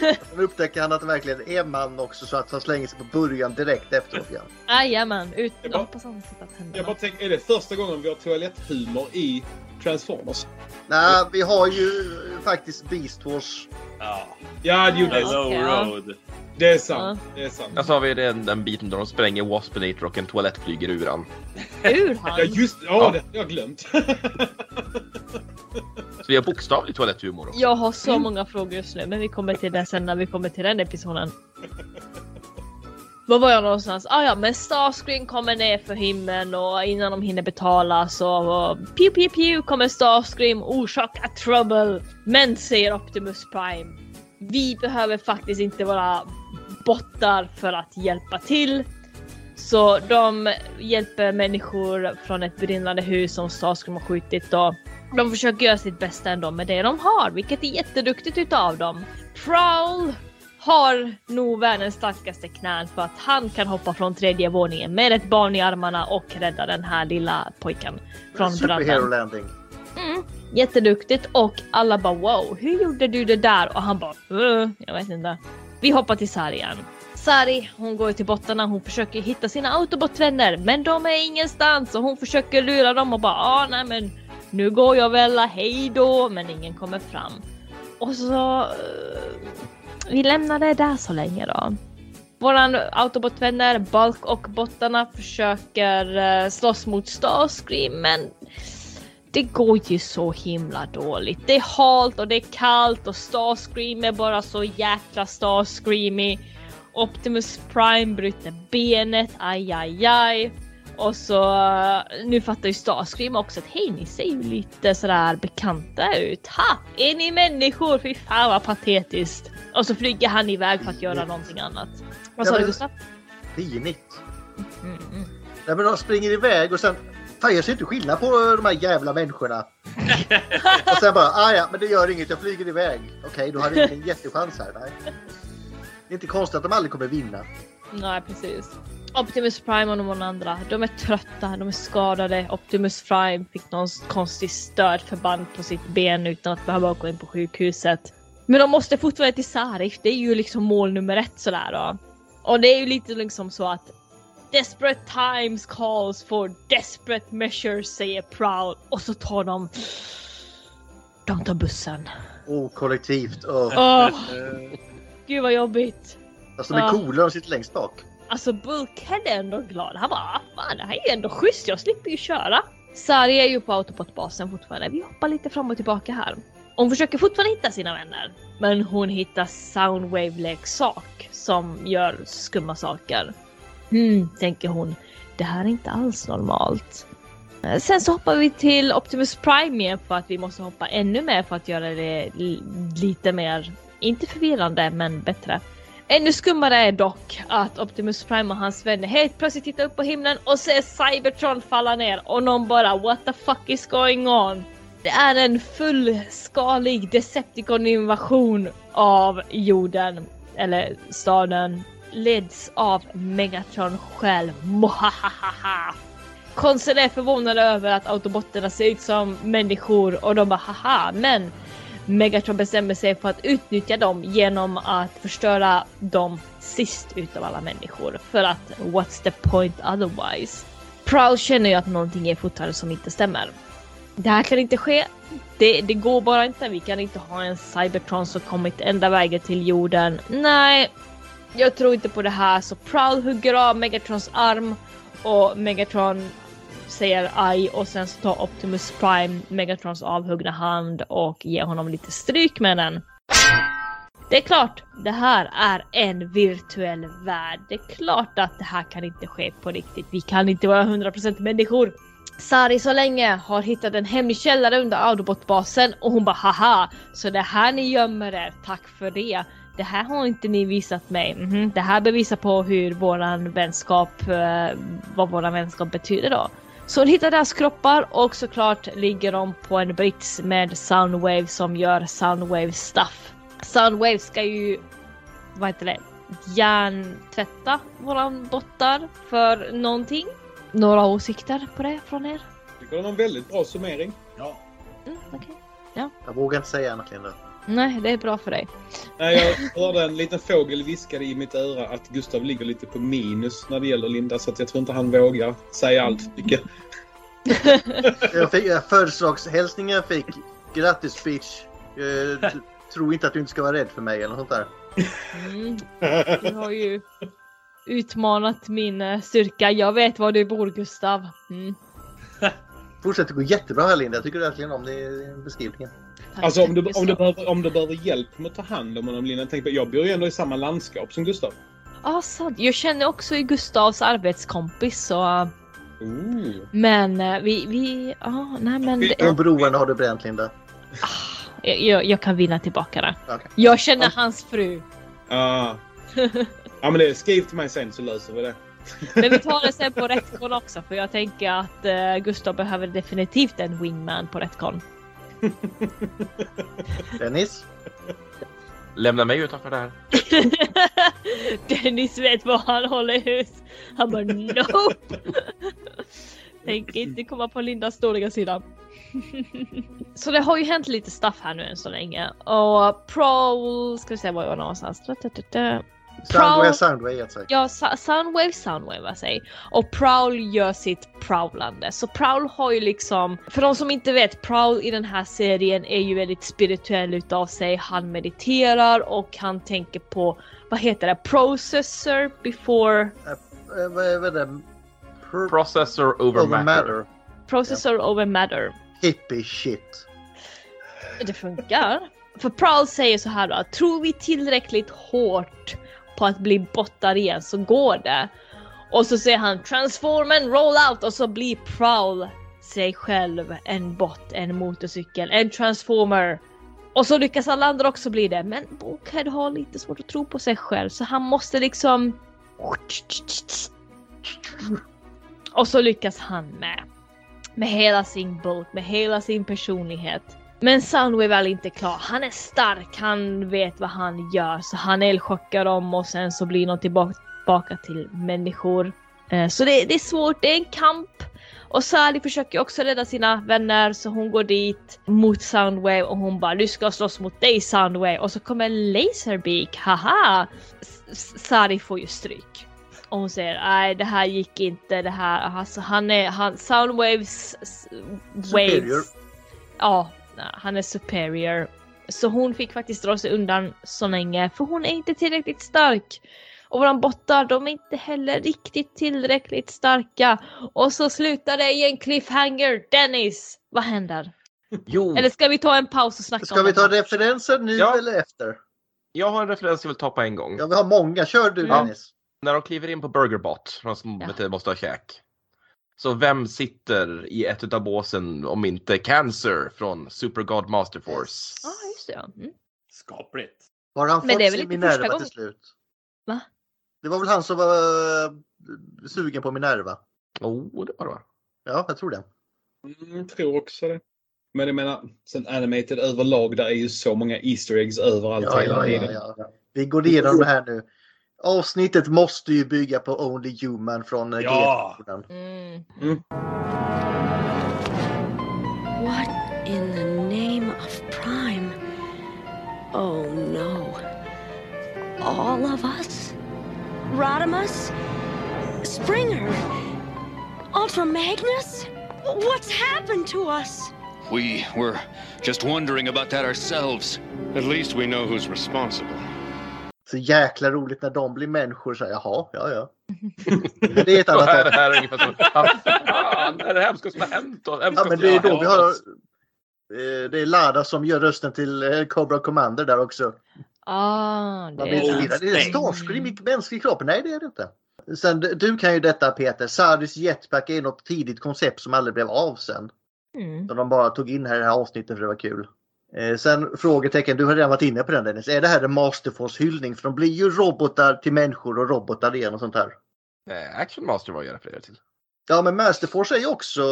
Nu upptäcker han att det verkligen är man också så att han slänger sig på början direkt efteråt igen. Jajamän, ut. Jag Jag bara- hoppas han tittat Jag händerna. bara tänker, är det första gången vi har toaletthumor i Transformers? Nej, vi har ju faktiskt Beast Wars. Ja. Ja, det gjorde det. Ja. road. Det är sant. Det är sant. Och så har vi den, den biten där de spränger Waspinator och en toalett flyger ur han. Ur Ja, han? just Ja, Ja. det har jag glömt. Så vi har bokstavlig toaletthumor också. Jag har så många frågor just nu men vi kommer till det sen när vi kommer till den episoden. Var var jag någonstans? Ah, ja, men Starscreen kommer ner för himlen och innan de hinner betala så pew pew pew kommer Starscream orsaka trouble. Men säger Optimus Prime. Vi behöver faktiskt inte vara bottar för att hjälpa till. Så de hjälper människor från ett brinnande hus som Starscream har skjutit och de försöker göra sitt bästa ändå med det de har, vilket är jätteduktigt utav dem. Prowl har nog världens starkaste knän för att han kan hoppa från tredje våningen med ett barn i armarna och rädda den här lilla pojken från Superhero branden. landing. Mm, jätteduktigt och alla bara wow, hur gjorde du det där? Och han bara "Uh, jag vet inte. Vi hoppar till Sari igen. Sari, hon går till bottarna, hon försöker hitta sina autobotvänner men de är ingenstans och hon försöker lura dem och bara ah, nej men nu går jag väl, hej då, men ingen kommer fram. Och så vi lämnar det där så länge då. Våran autobotvänner, Bulk och bottarna försöker eh, slåss mot Starscream men det går ju så himla dåligt. Det är halt och det är kallt och Starscream är bara så jäkla Starscreamy. Optimus Prime bryter benet, aj aj aj. Och så nu fattar ju Starscream också att hej ni ser ju lite sådär bekanta ut. Ha! Är ni människor? Fy fan vad patetiskt. Och så flyger han iväg för att göra någonting annat. Vad sa Ja, du Gustav? Pinigt. Mm, mm. Nej, men de springer iväg och sen Fan jag ser inte skillnad på de här jävla människorna. och sen bara, ah, ja men det gör inget, jag flyger iväg. Okej, då hade jag ingen jättechans här. Nej. Det är inte konstigt att de aldrig kommer vinna. Nej precis. Optimus Prime och de andra, de är trötta, de är skadade. Optimus Prime fick någon konstig stödförband på sitt ben utan att behöva gå in på sjukhuset. Men de måste fortfarande till Sarif, det är ju liksom mål nummer ett sådär då. Och det är ju lite liksom så att Desperate times calls for desperate measures säger Prowl och så tar de... De tar bussen. Oh, kollektivt. Oh. Åh! Gud vad jobbigt. Alltså de är coola, de sitter längst bak. Alltså Bulkhead är ändå glad. Han bara ah, fan det här är ju ändå schysst, jag slipper ju köra. Sari är ju på Autobot-basen fortfarande. Vi hoppar lite fram och tillbaka här. Hon försöker fortfarande hitta sina vänner. Men hon hittar Soundwave-leksak som gör skumma saker. Hmm, tänker hon. Det här är inte alls normalt. Eh, sen så hoppar vi till Optimus Prime igen för att vi måste hoppa ännu mer för att göra det lite mer, inte förvirrande, men bättre. Ännu skummare är dock att Optimus Prime och hans vänner helt plötsligt tittar upp på himlen och ser Cybertron falla ner och någon bara What the fuck is going on? Det är en fullskalig Decepticon-invasion av jorden, eller staden, leds av Megatron själv. Mohahaha! Konsten är förvånade över att autobotterna ser ut som människor och de bara haha men Megatron bestämmer sig för att utnyttja dem genom att förstöra dem sist utav alla människor. För att what's the point otherwise? Prowl känner ju att någonting är fortfarande som inte stämmer. Det här kan inte ske. Det, det går bara inte. Vi kan inte ha en Cybertron som kommit ända vägen till jorden. Nej, jag tror inte på det här. Så Prowl hugger av Megatrons arm och Megatron säger aj och sen så tar Optimus Prime Megatrons avhuggna hand och ger honom lite stryk med den. Det är klart, det här är en virtuell värld. Det är klart att det här kan inte ske på riktigt. Vi kan inte vara 100% människor. Sari så länge har hittat en hemlig källare under Autobot-basen och hon bara haha, så det här ni gömmer er, tack för det. Det här har inte ni visat mig. Mhm, Det här bevisar på hur våran vänskap, eh, vad våran vänskap betyder då. Så hon hittar deras kroppar och såklart ligger de på en brits med Soundwave som gör Soundwave stuff. Soundwave ska ju, vad heter det, hjärntvätta våran bottar för någonting. Några åsikter på det från er? tycker det var en väldigt bra summering. Ja. Mm, okej. Jag vågar inte säga annat Linda. Nej, det är bra för dig. Nej, jag hörde en liten fågel viskade i mitt öra att Gustav ligger lite på minus när det gäller Linda så att jag tror inte han vågar säga allt för mycket. Jag fick, jag- födelsedagshälsningen jag fick. Grattis bitch. Eh, t- Tro inte att du inte ska vara rädd för mig eller något sånt där. Mm, du har ju utmanat min eh, styrka. Jag vet var du bor Gustav. Mm. Fortsätter gå jättebra här Linda. Jag tycker verkligen om det beskrivningen. Alltså om du, om, du behöver, om du behöver hjälp med att ta hand om honom Linda, tänk på, jag bor ju ändå i samma landskap som Gustav. Ja, sant. Jag känner också i Gustavs arbetskompis så... Ooh. Men eh, vi, vi, ja, nej men det, De broarna har du bränt Linda. jag, jag, jag kan vinna tillbaka det. Okej. Jag känner Ja. hans fru. Ah. Ja men det, skriv till mig sen så löser vi det. Men vi tar det sen på Retcon också för jag tänker att eh, Gustav behöver definitivt en wingman på Retcon. Dennis? Lämna mig utanför det här. Dennis vet var han håller hus. Han bara nope. Tänk inte komma på Lindas dåliga sida. så det har ju hänt lite stuff här nu än så länge. Och Prowl, ska vi se var jag var någonstans. Soundway, Prowl- Soundway alltså. Ja, Soundwave, Soundwave vad säger Och Prowl gör sitt prowlande. Så Prowl har ju liksom, för de som inte vet, Prowl i den här serien är ju väldigt spirituell utav sig. Han mediterar och han tänker på, vad heter det, processor before, Eh, vad är det? Pro- Processor over, over matter. matter. processor over matter. Hippie shit. Det funkar. För Prowl säger så här då, tror vi tillräckligt hårt på att bli bottar igen så går det. Och så säger han transform and roll out och så blir Prowl sig själv en bot, en motorcykel, en transformer. Och så lyckas alla andra också bli det. Men Bookhead har lite svårt att tro på sig själv så han måste liksom... Och så lyckas han med. Med hela sin bulk, med hela sin personlighet. Men Soundwave är inte klar. Han är stark, han vet vad han gör. Så han elchockar dem och sen så blir de tillbaka till människor. Eh, Så det, det är svårt, det är en kamp. Och Sally försöker också rädda sina vänner så hon går dit mot Soundwave och hon bara du ska slåss mot dig Soundwave och så kommer Laserbeak, haha! Sally får ju stryk. Och hon säger nej det här gick inte det här, alltså han är, han, Soundwaves s- Superior. waves. Ja, han är superior. Så hon fick faktiskt dra sig undan så länge för hon är inte tillräckligt stark. Och våran bottar, de är inte heller riktigt tillräckligt starka. Och så slutar det i en cliffhanger. Dennis, vad händer? Jo, Eller ska vi ta en paus och snacka Ska om vi det ta här? referenser nu Ja. eller efter? jag har en referens jag vill ta på en gång. Ja, vi har många. Kör du Ja. Dennis. När de kliver in på Burgerbot, de som Ja. måste ha käk. Så vem sitter i ett av båsen om inte Cancer från Super God Master Force? Ja, just det. Ja. Mm. Skapligt. Har han Men det är väl inte första gången? till slut? Va? Det var väl han som var eh, sugen på Minerva? Oh, det var det va? Ja, jag tror det. Mm, tror också det. Men jag menar, sen animated överlag, där är ju så många Easter eggs överallt Ja, hela ja, ja, tiden. ja. Vi går igenom det här nu. Avsnittet måste ju bygga på Only Human från eh, Ja. G-skolan. Mm. What in the name of Prime? Oh no. All of us? Rodimus? Springer? Ultra Magnus? What's happened to us? We were just wondering about that ourselves. At least we know who's responsible. Så jäkla roligt när de blir människor. Så här, Jaha, ja, ja. Det är ett annat här, här är ungefär som, vad fan är det hemska som har hänt? då? Ja, men det är då vi har... oss. eh, Det är Lada som gör rösten till eh, Cobra Commander där också. Ah, det Man är. Är det Starscream i mänsklig kropp? Nej, det är det inte. Sen, du kan ju detta Peter. Sardis Jetpack är något tidigt koncept som aldrig blev av sen. Mm. Som de bara tog in här i det här avsnittet för det var kul. Eh, sen frågetecken, du har redan varit inne på den Dennis. Är det här en Masterforce hyllning? För de blir ju robotar till människor och robotar igen och sånt här. Eh, Action Master var jag refererade till. Ja men Masterforce är ju också,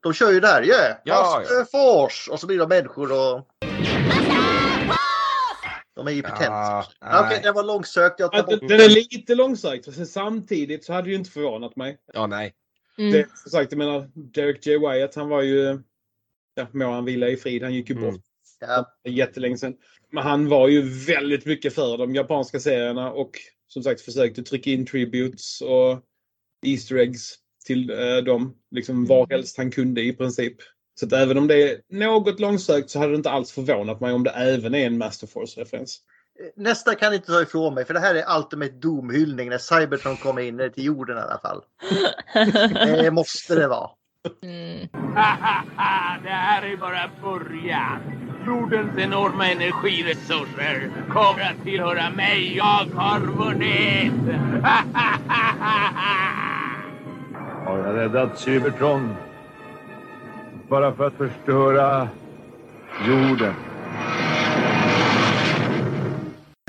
de kör ju det här, yeah! Ja, Masterforce! Och så blir de människor och... De är ju Ja, potenta. nej. Okej, det var långsökt. Jag tar bort Den den är lite långsökt. Samtidigt så hade det ju inte förvånat mig. Ja, nej. Mm. Det, som sagt, jag menar, Derek J. Wyatt, han var ju... Ja, må han vila i frid. Han gick ju bort Mm. Ja, jättelänge sedan. Men han var ju väldigt mycket för de japanska serierna och som sagt försökte trycka in tributes och Easter eggs till eh, dem. Liksom var helst han kunde i princip. Så att även om det är något långsökt så hade det inte alls förvånat mig om det även är en Master Force-referens. Nästa kan inte ta ifrån mig för det här är Ultimate Doom-hyllning när Cybertron kommer in till jorden i alla fall. Det måste det vara. mm. det här är bara början. Jordens enorma energiresurser kommer att tillhöra mig. Jag har vunnit! Har jag räddat Cybertron? Bara för att förstöra jorden.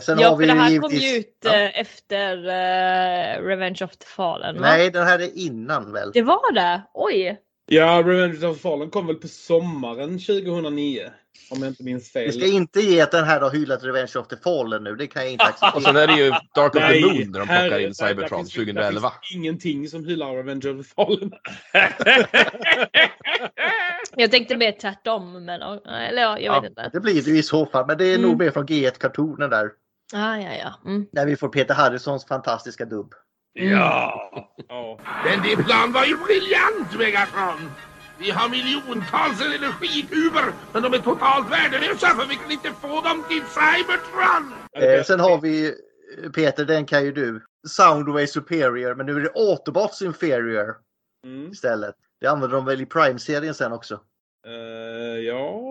Sen Ja, har för vi det här givetvis... kom ju ut Ja. eh, efter eh, Revenge of the Fallen va? Nej, den här är innan väl? Det var det? Oj! Ja, Revenge of the Fallen kom väl på sommaren 2009. Om jag inte minns fel. Vi ska inte ge att den här har hyllat Revenge of the Fallen nu. Det kan jag inte Och sen acceptera. är det ju Dark of the Moon där de plockar in där Cybertron finns- där 2011. finns ingenting som hyllar Revenge of the Fallen. Jag tänkte mer tvärtom men eller ja, jag Ja, vet inte. det blir det ju i så fall. Men det är Mm. nog mer från G1-kartonen där. Ah, ja, ja. Mm. När vi får Peter Harrisons fantastiska dubb. Ja! Ja. Men din plan var ju briljant, Megatron! Vi har miljontals energikuber, men de är totalt värdelösa för vi kan inte få dem till Cybertron! Eh, sen har vi Peter, den kan ju du. Soundway Superior, men nu är det Autobots Inferior Mm. istället. Det använder de väl i Prime-serien sen också. Eh, ja,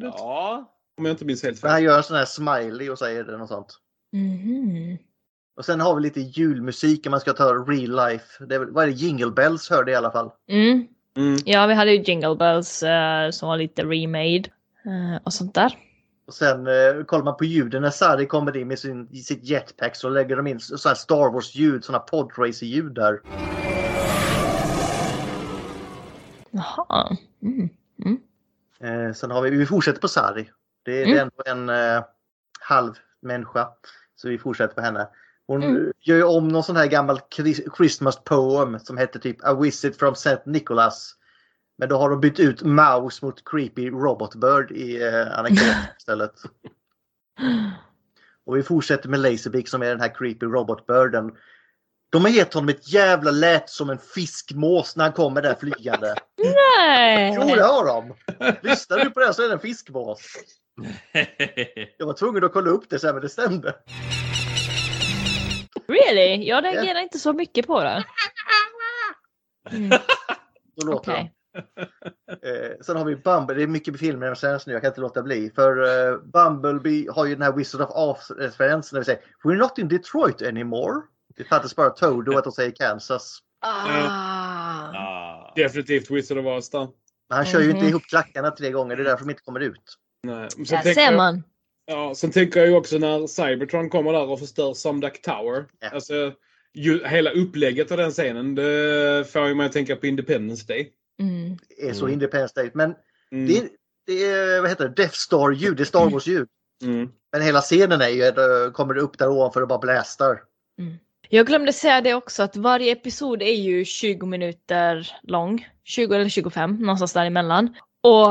det Ja. om jag inte minns helt Men han fel. gör en sån här smiley och säger det något sånt. Mhm. Och sen har vi lite julmusik om man ska ta real life. Det är, vad är det? Jingle Bells hörde jag i alla fall. Mm. Mm. Ja, vi hade ju Jingle Bells eh, som var lite remade eh, och sånt där. Och sen eh, kollar man på ljuden när Sari kommer in med sin, sitt jetpack så lägger de in så Star Wars-ljud, sådana podracer-ljud där. Jaha. Mm. Eh, sen har vi, vi fortsätter på Sari. Det är Mm. ändå en eh, halv människa. Så vi fortsätter på henne. Hon Mm. gör ju om någon sån här gammal Chris- Christmas poem som hette typ A visit from St. Nicholas. Men då har de bytt ut Mouse mot Creepy Robot Bird i eh, anekdoten istället. Och vi fortsätter med Laserbeak som är den här Creepy Robot Birden. De har gett honom ett jävla lät som en fiskmås när han kommer där flygande. Nej! Jo, det har de! Lyssnar du på det så är det en fiskmås. Jag var tvungen att kolla upp det sen men det stämde. Really? Jag reagerar inte så mycket på det. Mm. Så låter Okej. de. Eh, sen har vi Bumblebee. Det är mycket filmer som sänds nu. Jag kan inte låta bli. För eh, Bumblebee har ju den här Wizard of Oz-referensen. Där vi säger We're not in Detroit anymore. Det fattas bara Toad och att de säger Kansas. Ah. Ah. Definitivt Wizard of Oz där. Men han kör ju inte Mhm. ihop klackarna tre gånger. Det är därför de inte kommer ut. Nej. Sen Där ser jag- man. Ja, sen tänker jag ju också när Cybertron kommer där och förstör Samdak Tower. Ja. Alltså, ju, hela upplägget av den scenen, det får ju mig att tänka på Independence Day. Mm. Det är så Mm. Independence Day. Men Mm. det, är, det är, vad heter det, Death Star-ljud. Det är Star Wars-ljud. Mm. Men hela scenen är ju, kommer det upp där ovanför och bara blästar. Jag glömde säga det också att varje episod är ju 20 minuter lång. 20 eller 25, någonstans däremellan. Och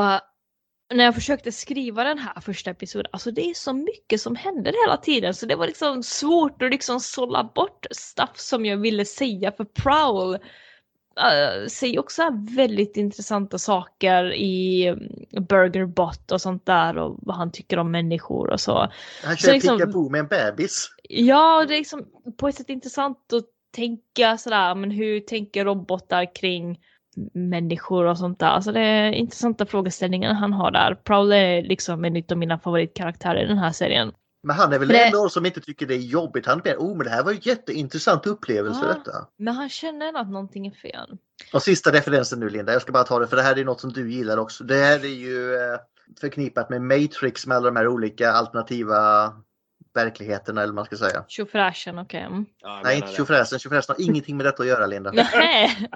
när jag försökte skriva den här första episoden, alltså det är så mycket som händer hela tiden så det var liksom svårt att liksom sålla bort stuff som jag ville säga för Prowl uh, säger också väldigt intressanta saker i mm, Burger Bot och sånt där och vad han tycker om människor och så. Han kör liksom- Peekaboo med en bebis. Ja, det är liksom på ett sätt intressant att tänka sådär, men hur tänker robotar kring människor och sånt där. Alltså det är intressanta frågeställningar han har där. Prowl är liksom en av mina favoritkaraktärer i den här serien. Men han är väl det- en av som inte tycker det är jobbigt. Han är oh men det här var ju jätteintressant upplevelse Ja. detta. Men han känner att någonting är fel. Och sista referensen nu Linda, jag ska bara ta det för det här är något som du gillar också. Det här är ju eh, förknippat med Matrix med alla de här olika alternativa verkligheterna eller vad man ska säga. Tjofräschen, okej. Mm. Ja, Nej, menar inte det. tjofräsen. Tjofräsen har ingenting med detta att göra Linda. Nej.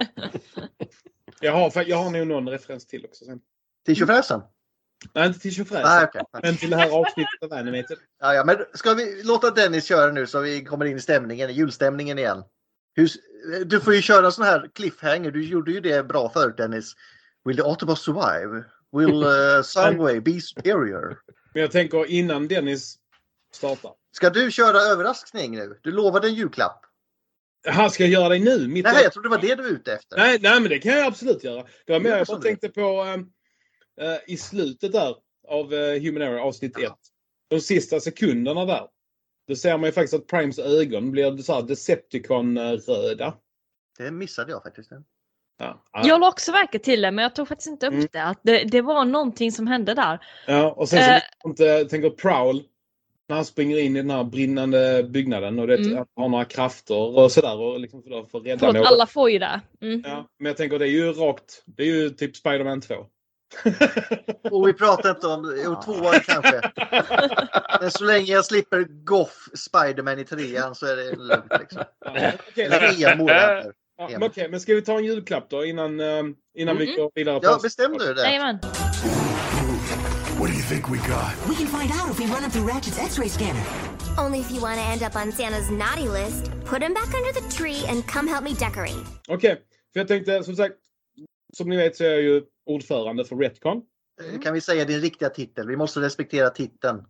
Jag, har, jag har nog någon referens till också sen. Till tjofräsen? Nej, inte till Tjofräsen. Nej, okej. Men till det här avsnittet av Animated. Ja, ja, men ska vi låta Dennis köra nu så vi kommer in i stämningen, i julstämningen igen. Hur, du får ju köra sån här cliffhanger. Du gjorde ju det bra förut Dennis. Will the Autobot survive? Will uh, Soundway be superior? Men jag tänker innan Dennis startar. Ska du köra överraskning nu? Du lovade en julklapp. Han ska jag göra det nu? Mitt Nej, jag trodde det var det du var ute efter. nej, nej, men det kan jag absolut göra. Det var mer jag bara tänkte på eh, i slutet där av uh, Human Error avsnitt 1. De sista sekunderna där. Då ser man ju faktiskt att Primes ögon blir så här Decepticon-röda. Det missade jag faktiskt. Ja. Jag la också märke till det, men jag tog faktiskt inte upp Mm. det. Att det, det var någonting som hände där. Ja, och sen så Eh. inte, tänker Prowl. När han springer in i den här brinnande byggnaden och det Mm. har några krafter och sådär och liksom för, för att rädda Förlåt, alla får ju det. Mm. Ja, men jag tänker det är ju rakt. Det är ju typ Spider-Man 2. Och vi pratar inte om, jo tvåan kanske. Men så länge jag slipper Goff Spiderman i trean så är det lugnt liksom. Eller Emo ja, men okej, men ska vi ta en julklapp då innan, eh, innan vi Mhm. går vidare? på Ja, bestäm du det. Jajamän. What do you think we got? We can find out if we run them through Ratchet's X-ray scanner. Only if you want to end up on Santa's naughty list. Put him back under the tree and come help me decorate. Okej, för jag tänkte som sagt. Som ni vet så är jag ju ordförande för Retcon. Eh, Kan vi säga din riktiga titel? Vi måste respektera titeln.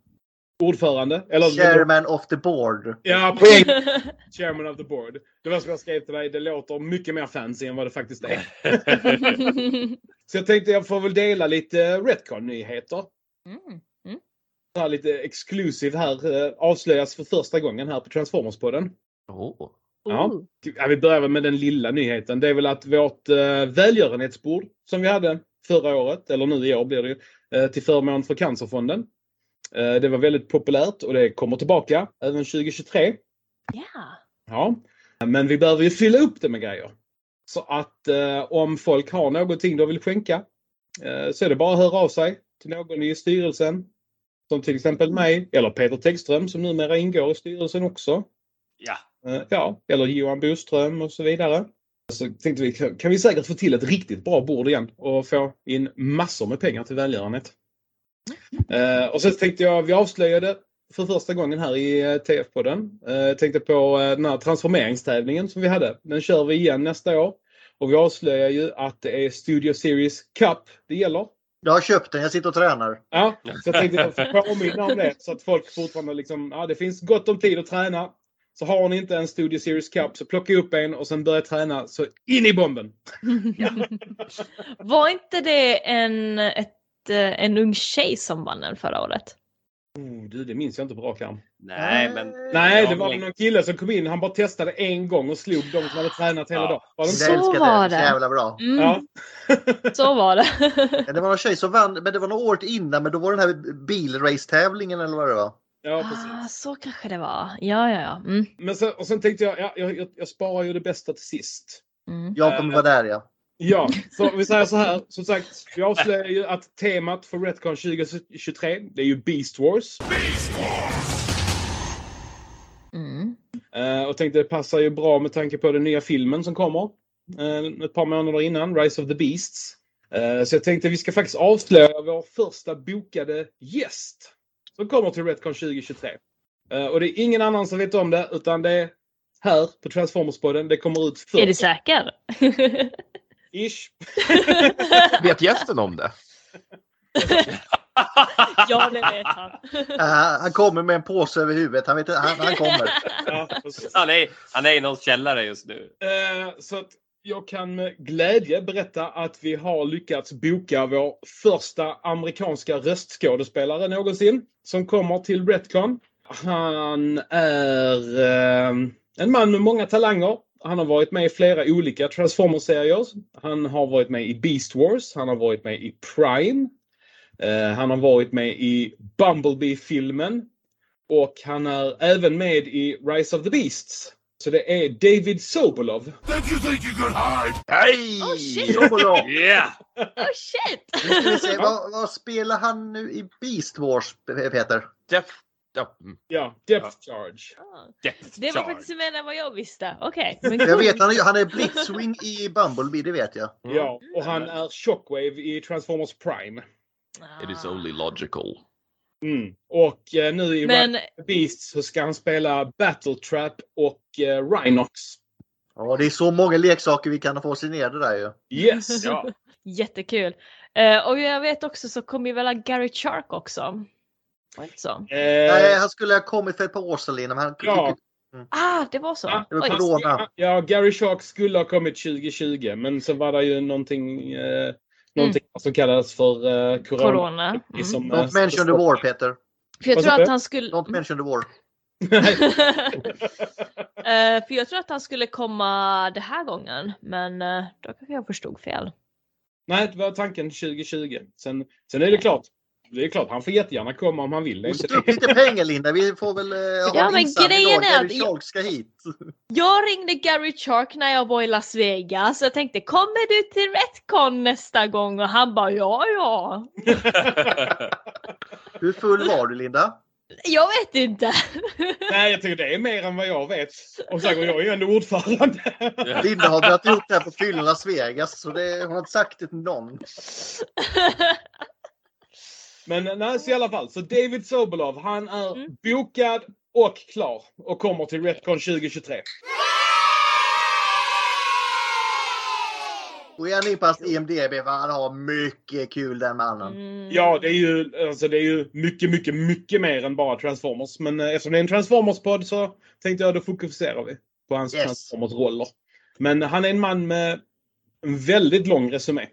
Ordförande. Eller, Chairman of the board. Ja, poäng. Chairman of the board. Det var som jag skrev till dig. Det låter mycket mer fancy än vad det faktiskt är. Så jag tänkte jag får väl dela lite Retcon-nyheter. Mm. Så här lite exclusive här. eh, Avslöjas för första gången här på Transformers-podden. Oh. Ja. Ja, vi börjar med den lilla nyheten. Det är väl att vårt eh, välgörenhetsbord som vi hade förra året, eller nu i år blir det ju, eh, till förmån för Cancerfonden. Eh, det var väldigt populärt och det kommer tillbaka även 2023. Ja. Ja, men vi behöver ju fylla upp det med grejer. Så att eh, om folk har någonting de vill skänka eh, så är det bara att höra av sig till någon i styrelsen. Som till exempel mig eller Peter Tegström som numera ingår i styrelsen också. Ja. Eh, ja, eller Johan Boström och så vidare. Så tänkte vi, kan kan vi säkert få till ett riktigt bra bord igen och få in massor med pengar till välgörenhet. Eh, och så tänkte jag, vi avslöjade för första gången här i eh, TF-podden. Eh, Jag tänkte på eh, den här transformeringstävlingen som vi hade. Den kör vi igen nästa år. Och vi avslöjar ju att det är Studio Series Cup det gäller. Jag har köpt den, jag sitter och tränar. Ja, så jag tänkte att jag får påminna om det så att folk fortfarande liksom, ja det finns gott om tid att träna. Så har ni inte en Studio Series Cup så plocka upp en och sen börja träna så in i bomben. Var inte det en, ett, eh, en ung tjej som vann den förra året? Oh, du, det minns jag inte på rak arm. Nej, men... Nej, det var någon kille som kom in. Han bara testade en gång och slog de som hade tränat hela Ja. dagen. Var det Så var det. Det. jävla bra. Mm, Ja. Så var det. Ja, Det var någon tjej som vann, men det var några år innan, men då var den här bilrace-tävlingen eller vad det var. ja, ah, precis. så kanske det var. Ja, ja, ja. Mm. Men sen, och sen tänkte jag, ja, jag, jag, jag sparar ju det bästa till sist. Mm. Jag kommer vara där ja. Ja, så vi säger så här. Som sagt, vi avslöjar ju att temat för Retcon 2023, det är ju Beast Wars. Mm. Eh, och tänkte det passar ju bra med tanke på den nya filmen som kommer. eh, ett par månader innan, Rise of the Beasts. Eh, så jag tänkte vi ska faktiskt avslöja vår första bokade gäst. Som kommer till Retcon 2023. Eh, och det är ingen annan som vet om det utan det är här på Transformers-podden. Det kommer ut först. Är du säker? Ish. Vet gästen om det? ja, det vet han. Äh, han kommer med en påse över huvudet. Han, vet, inte- han, han kommer. Ja. Han är, han är i någons källare just nu. Eh, så att jag kan med glädje berätta att vi har lyckats boka vår första amerikanska röstskådespelare någonsin som kommer till Retcon. Han är eh, en man med många talanger. Han har varit med i flera olika Transformers-serier. Han har varit med i Beast Wars. Han har varit med i Prime. Eh, han har varit med i Bumblebee-filmen. Och han är även med i Rise of the Beasts. Så det är David Sobolov. Did you think you could hide? Hej! Oh shit! Sobolov. Yeah! Oh shit! Se, vad, vad spelar han nu i Beast Wars, Peter? Def... Ja. mm. Ja, Depth Charge. Ah. Depth Det var charge. faktiskt mer än vad jag visste. Okej. men Jag vet, han är, han är Blitzwing i Bumblebee, det vet jag. Ja, och han är Shockwave i Transformers Prime. It is only logical. Mm. Och eh, nu i Men Beasts så ska han spela Battle Trap och eh, Rhinox. Ja, det är så många leksaker vi kan få signerade där ju. Yes! Ja. jättekul. Eh, och jag vet också så kommer ju väl Gary Chark också. Var inte så? Nej, Eh, han skulle ha kommit för ett par år sedan, Lina, men han Ja. Ah, det var så. Ja, Det var corona. ja, Gary Shark skulle ha kommit 2020 men så var det ju någonting, eh, någonting som kallades för eh, corona. Corona. Mm. Som, eh, Don't mention the war, Peter. För jag Vad tror att han skulle... Don't mention the war. Eh, för jag tror att han skulle komma det här gången. Men uh, då kanske jag förstod fel. Nej, det var tanken 2020. Sen, sen är det klart. Det är klart, han får jättegärna komma om han vill. Det är Måste inte ta upp lite pengar Linda. Vi får väl eh, ha Ja, en men grejen idag. är Gary Shark ska hit. Jag ringde Gary Chark när jag var i Las Vegas. Jag tänkte kommer du till Retcon nästa gång? Och han bara ja, ja. Hur full var du Linda? Jag vet inte. Nej, jag tycker det är mer än vad jag vet. Och så jag är ju ändå ordförande. Linda har dragit ihop det här på fyllan Las Vegas så det, hon har inte sagt det till någon. Men nej, så i alla fall. Så David Sobolov, han är Mm. bokad och klar och kommer till Retcon 2023. Och på hans IMDB, han har mycket kul den mannen. Mm. Ja, det är ju, alltså, det är ju mycket, mycket, mycket mer än bara Transformers. Men eh, eftersom det är en Transformers-podd så tänkte jag då fokuserar vi på hans Yes. Transformers-roller. Men han är en man med en väldigt lång resumé.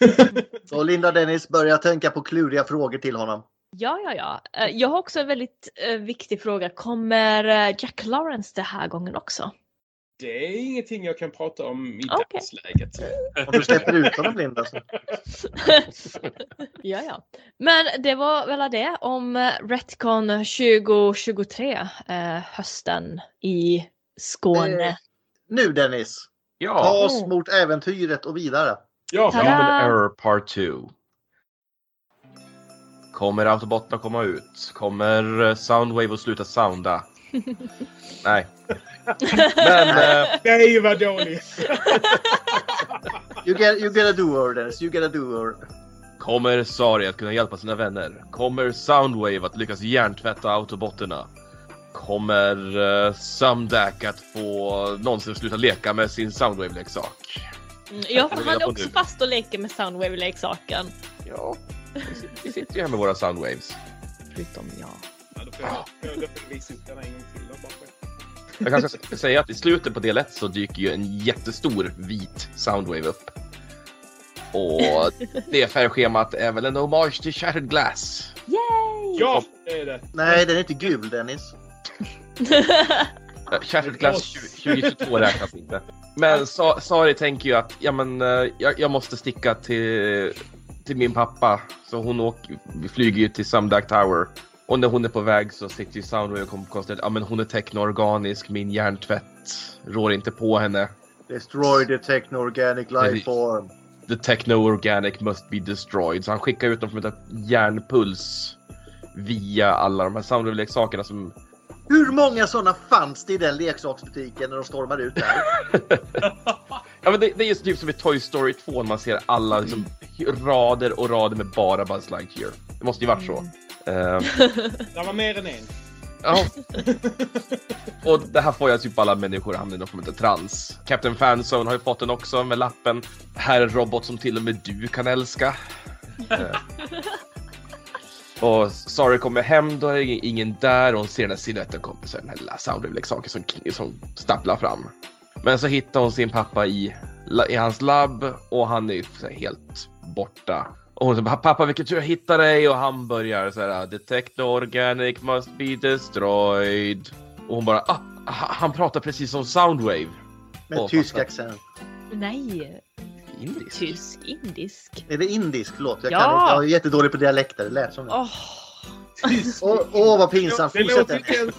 Så Linda Dennis börjar tänka på kluriga frågor till honom. Ja, ja, ja. Eh, Jag har också en väldigt eh, viktig fråga. Kommer eh, Jack Lawrence det här gången också? Det är ingenting jag kan prata om i Okej. dagsläget. Om du släpper ut honom blind alltså. ja, ja. Men det var väl det om Retcon 2023, eh, hösten i Skåne. Eh, Nu Dennis, ta Ja, oss mot äventyret och vidare. Ja, Tada! Human Error Part 2. Kommer autobotarna komma ut? Kommer eh, Soundwave att sluta sounda? Nej. Men eh, nej vad dåligt! You get, you get a do-over Dennis, you get a do-over. kommer Sari att kunna hjälpa sina vänner? Kommer Soundwave att lyckas hjärntvätta autobotterna? Kommer uh, Sumdac att få någonsin sluta leka med sin Soundwave-leksak? Mm, Jag han är också nu. fast och leker med Soundwave-leksaken. Ja, vi sit- vi sitter ju här med våra Soundwaves. Förutom jag. Ja, då får jag, en gång till. då, Jag kanske ska säga att i slutet på del 1 så dyker ju en jättestor vit Soundwave upp. Och det färgschemat är väl en hommage till Shattered Glass. Yay! Ja, det är det. Nej, den är inte gul Dennis. Glass 2022 räknas inte. Men Sa- Sari tänker ju att ja, men, eh, jag, jag måste sticka till, till min pappa. Så hon åker, vi flyger ju till Sumdac Tower. Och när hon är på väg så sitter ju Soundwave och kom- konstaterar att ja, men hon är teknoorganisk, min hjärntvätt rår inte på henne. Destroy the techno-organic life form. The techno-organic must be destroyed. Så han skickar ut dem som ett järnpuls via alla de här Soundwave-leksakerna som Hur många sådana fanns det i den leksaksbutiken när de stormade ut där? Ja, men det, det är just typ som i Toy Story 2 när man ser alla liksom, rader och rader med bara Buzz Lightyear. Det måste ju varit så. Eh, Det var mer än en. ja. och det här får jag typ alla människor hamna i någon form av trans. Captain Fanzone har ju fått den också med lappen. Här är en robot som till och med du kan älska. Eh. Och Sari kommer hem, då är ingen där och hon ser den här siluetten komma, så den här lilla Soundwave-leksaken som, som stapplar fram. Men så hittar hon sin pappa i, i hans labb och han är ju så här helt borta. Och hon säger pappa vilken tur jag hittade dig och han börjar så här the techno-organic must be destroyed. Och hon bara ah, ha- han pratar precis som Soundwave. Med Åh, tysk pappa. accent. Nej, Indisk. tysk, indisk. Är det indisk? Förlåt, jag, Ja. kan, jag är jättedålig på dialekter. Det lät som det. Åh, Åh, åh, vad pinsamt. Det låter Fortsätt. inte ens,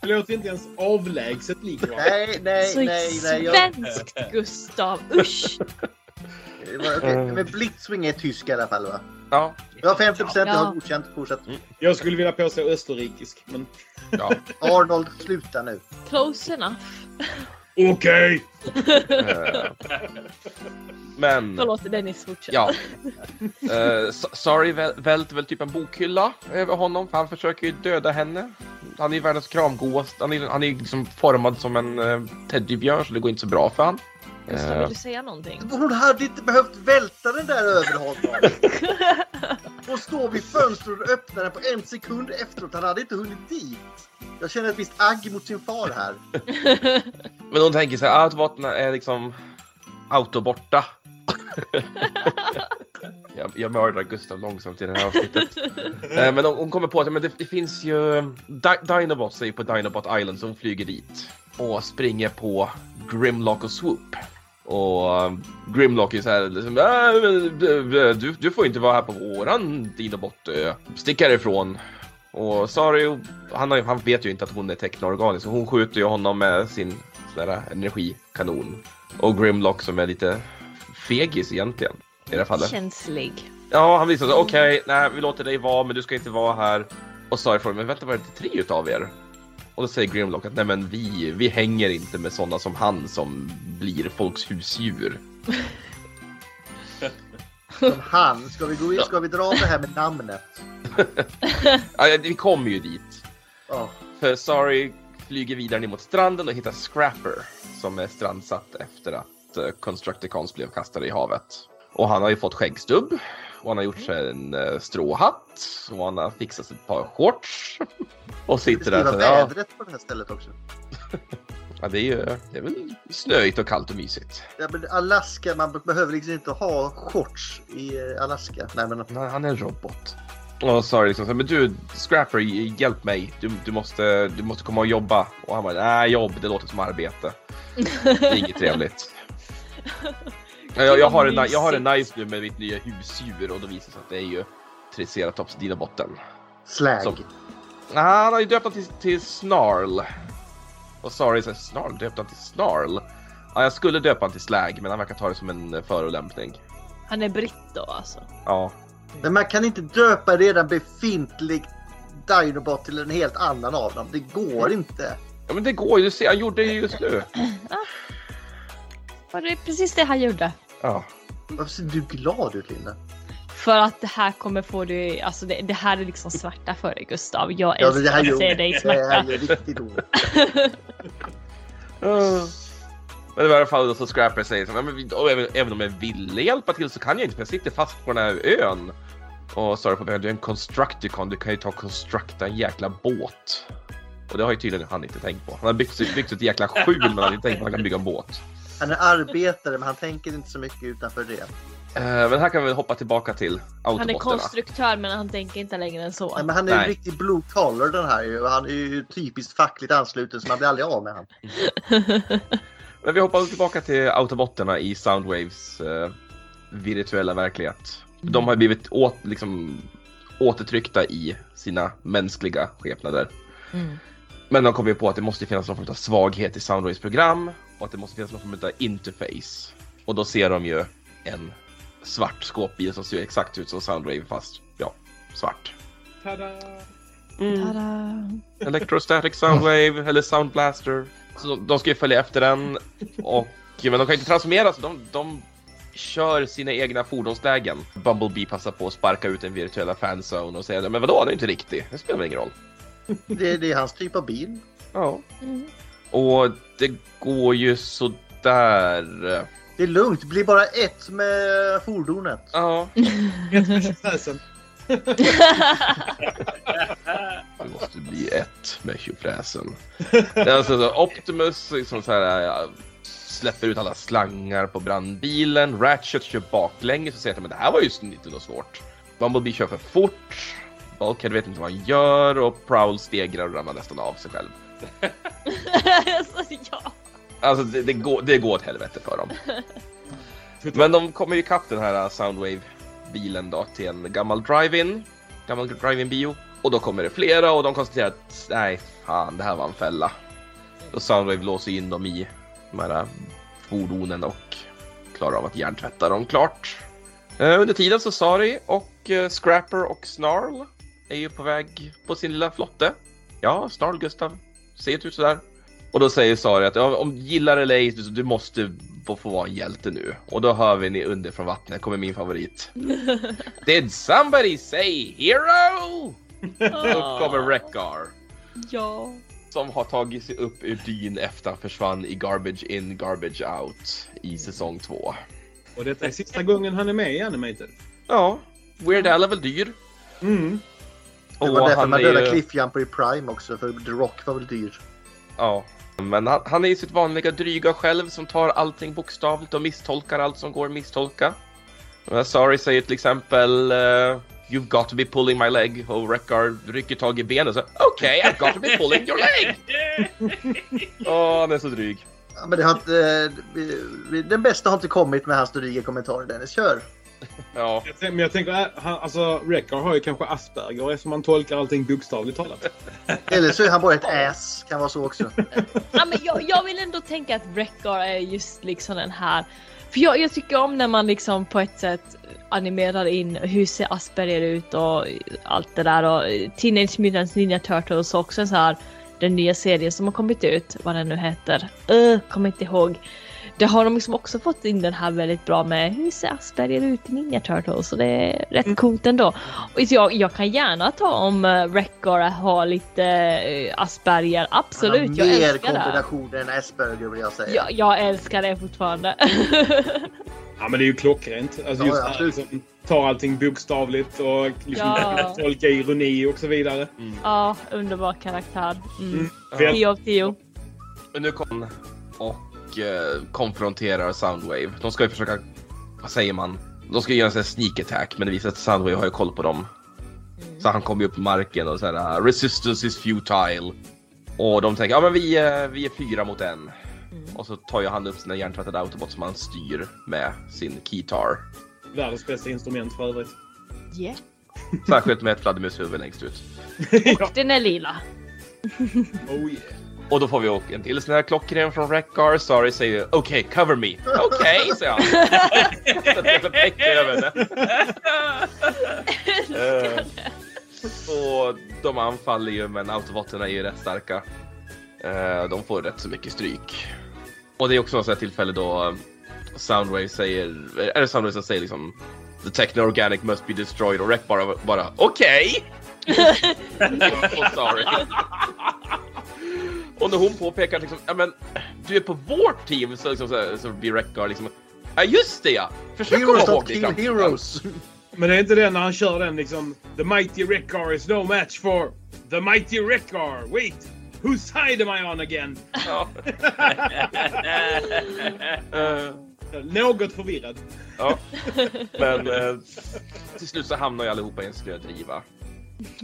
det låter inte ens avlägset likt. Nej, nej, så nej. nej jag, svenskt Gustav, usch! okay. Men Blitzwing är tysk i alla fall va? Ja, Jag har 50 procent, jag Ja. har godkänt. Fortsätt. Jag skulle vilja påstå österrikisk, men ja. Arnold, sluta nu. Close enough. Okej! Eh, Men Förlåt Dennis, fortsätt. ja. Uh, Sorry väl- välter väl typ en bokhylla över honom för han försöker ju döda henne. Han är ju världens kramgodaste. Han är, han är ju liksom formad som en uh, teddybjörn så det går inte så bra för han. Gustav, Eh, vill du säga någonting? Hon hade inte behövt välta den där över honom. Hon står vid fönstret och öppnar den på en sekund efteråt. Han hade inte hunnit dit. Jag känner ett visst agg mot sin far här. Men hon tänker så här, autobotarna är liksom autoborta. jag, jag mördar Gustav långsamt i det här avsnittet. Eh, men hon, hon kommer på att men det, det finns ju... Di- Dinobots är ju på Dinobot Island så hon flyger dit. Och springer på Grimlock och Swoop. Och um, Grimlock är så här liksom, "Äh, du, du får inte vara här på våran Dinobot-ö. Stick härifrån. Och Sari, han, har, han vet ju inte att hon är teknoorganisk, så hon skjuter ju honom med sin sån där energikanon. Och Grimlock som är lite fegis egentligen. I det här fallet. Känslig. Ja, han visar så okej, nej vi låter dig vara, men du ska inte vara här. Och Sari frågar, men vänta var det inte tre utav er? Och då säger Grimlock att nej men vi, vi hänger inte med sådana som han som blir folks husdjur. Som han. Ska vi, gå in, ska vi dra det här med namnet? Ja, vi kommer ju dit. Ja. För Sari flyger vidare ner mot stranden och hittar Scrapper som är strandsatt efter att uh, Constructicons blev kastade i havet. Och han har ju fått skäggstubb och han har gjort sig en uh, stråhatt och han har fixat ett par shorts. och sitter där så ja, vädret på det här stället också. ja, det är ju det är väl snöigt och kallt och mysigt. Ja, men Alaska, man behöver liksom inte ha shorts i eh, Alaska. Nej, men Nej, han är en robot. Och Sari liksom så, men du Scrapper hjälp mig, du, du, måste, du måste komma och jobba. Och han bara, nej jobb det låter som arbete. Det är inget trevligt. Jag, jag, har en, jag har en nice nu med mitt nya husdjur och då visar det sig att det är ju Triceratops dinobotten. Slag. Som- Ah, han har ju döpt till, till Snarl. Och sorry, så Snarl döpte han till Snarl. Ja, jag skulle döpa han till Slag, men han verkar ta det som en eh, förolämpning. Han är britt då alltså. Ja. Men man kan inte döpa redan befintlig Dinobot till en helt annan av dem. Det går inte. ja, men det går ju. Du ser, han gjorde det ju just nu. Var det precis det han gjorde? Ja. Varför ser du glad ut Linda? För att det här kommer få dig, alltså det, det här är liksom smärta för dig Gustav. Jag Ja, älskar här att se dig det här smärta. gör riktigt ont. Men i alla fall så Scrapper säger så men även, även om jag ville hjälpa till så kan jag inte för jag sitter fast på den här ön. Och Sarah på du är en constructicon, du kan ju ta och constructa en jäkla båt. Och det har ju tydligen han inte tänkt på. Han har byggt, byggt ett jäkla skjul men han har inte tänkt på att han kan bygga en båt. Han är arbetare men han tänker inte så mycket utanför det. Eh, men här kan vi hoppa tillbaka till Han är autobotterna. konstruktör men han tänker inte längre än så. Nej, men han är ju Nej. riktigt blue collar den här ju. Han är ju typiskt fackligt ansluten så man blir aldrig av med han. Men vi hoppar tillbaka till autobotterna i Soundwaves eh, virtuella verklighet. De har blivit åt, liksom, återtryckta i sina mänskliga skepnader. Mm. Men de kommer ju på att det måste finnas någon form av svaghet i Soundwaves program och att det måste finnas någon form av interface. Och då ser de ju en svart skåpbil som ser exakt ut som Soundwave fast ja, svart. Tada! Tada. Electrostatic Soundwave eller Sound Blaster. Så de, ska ju följa efter den. Och, men de kan inte transformera så de, de kör sina egna fordonslägen. Bumblebee passar på att sparka ut den virtuella fanzone och säger men vadå, den är inte riktig. Det spelar väl ingen roll. Det, det är hans typ av bil. Ja. Mm. Och det går ju sådär. Det är lugnt, det blir bara ett med fordonet. Ja. Ett med tjofräsen. Det måste bli ett med tjofräsen. Alltså så Optimus liksom så här, släpper ut alla slangar på brandbilen. Ratchet kör baklänges och säger att men det här var ju inte något svårt. Bumblebee kör för fort. Bulkhead vet inte vad han gör och Prowl stegrar och ramlar nästan av sig själv. alltså, ja. Alltså det, det, går, det går åt helvete för dem. Men de kommer ju ikapp den här Soundwave-bilen då till en gammal drive-in. Gammal drive-in bio. Och då kommer det flera och de konstaterar att nej, fan det här var en fälla. Och Soundwave låser in dem i de här fordonen och klarar av att hjärntvätta dem klart. Eh, under tiden så Sari och eh, Scrapper och Snarl är ju på väg på sin lilla flotte. Ja, Snarl Gustav, ser inte ut sådär. Och då säger Sari att ja, om du gillar eller ej, du, du måste få, få vara en hjälte nu. Och då hör vi ni under från vattnet, kommer min favorit. Did somebody say hero? Upp kommer Rekgar. ja. Som har tagit sig upp ur dyn efter han försvann i Garbage In, Garbage Out i säsong två. Och detta är sista gången han är med i Animated. Ja, Weird Al är väl dyr. Mm. Det var därför man dödade Cliffjumper i Prime också, för The Rock var väl dyr. Ja, men han, han är ju sitt vanliga dryga själv som tar allting bokstavligt och misstolkar allt som går att misstolka. Uh, Sorry säger till exempel uh, You've got to be pulling my leg och Rekgar rycker tag i benet och Okej, okay, I've got to be pulling your leg! Åh, han är så dryg. Ja, men det har inte, eh, den bästa har inte kommit med hans dryga kommentarer Dennis. Kör! Ja. Jag men jag tänker, äh, han, alltså Rekar har ju kanske Asperger eftersom han tolkar allting bokstavligt talat. Eller så är han bara ett ass. Kan vara så också. ja, men jag, jag vill ändå tänka att Rekgar är just liksom den här. För jag, jag tycker om när man liksom på ett sätt animerar in hur ser Asperger ut och allt det där och Teenage Mutant Ninja Turtles också så här den nya serien som har kommit ut, vad den nu heter. Uh, kommer inte ihåg. Det har de liksom också fått in den här väldigt bra med hur ser Asperger ut i Ninja Turtles och det är rätt coolt ändå. Och jag, jag kan gärna ta om uh, Rekgar har lite uh, Asperger, absolut. Han Jag mer älskar det. kombinationer än Asperger vill jag säga. Jag, jag älskar det fortfarande. Ja men det är ju klockrent. Alltså Ja, just ja, liksom, tar allting bokstavligt och liksom Ja. tolkar ironi och så vidare. ja, underbar karaktär. Mm. Mm. Ja. 10 av 10. Men nu kom och eh, konfronterar Soundwave. De ska ju försöka, vad säger man? De ska göra en sån här sneak attack men det visar sig att Soundwave har ju koll på dem. Så han kommer ju upp på marken och säger resistance is futile. Och de tänker, ja men vi, eh, vi är fyra mot en. Och så tar ju han upp sina hjärntvättade autobot som han styr med sin keytar. Världens bästa instrument för övrigt. Yeah. Särskilt med ett fladdermushuvud längst ut. Och den är lila. Oh yeah. Och då får vi åka en till sån här klockren från Rekgar. Sorry säger okej, cover me. Okej, säger han. Ett täcke över det. Eh, och de anfaller ju men autobotterna är ju rätt starka. Eh, de får rätt så mycket stryk. Och det är också ett tillfälle då eh, Soundwave säger, är det Soundwave som säger liksom The techno-organic must be destroyed och Rek bara, bara okej. so sorry. Och när hon påpekar liksom, ja men du är på vårt team så, liksom, så, så blir Rekgar liksom, ja just det ja! Försök komma Heroes ihåg don't det i kill framtiden." heroes. Men det är inte det när han kör den liksom The mighty Rekgar is no match for the mighty Rekgar. Wait! Whose side am I on again? Ja. Eh, Något förvirrad. Ja, men eh, till slut så hamnar ju allihopa i en snödriva.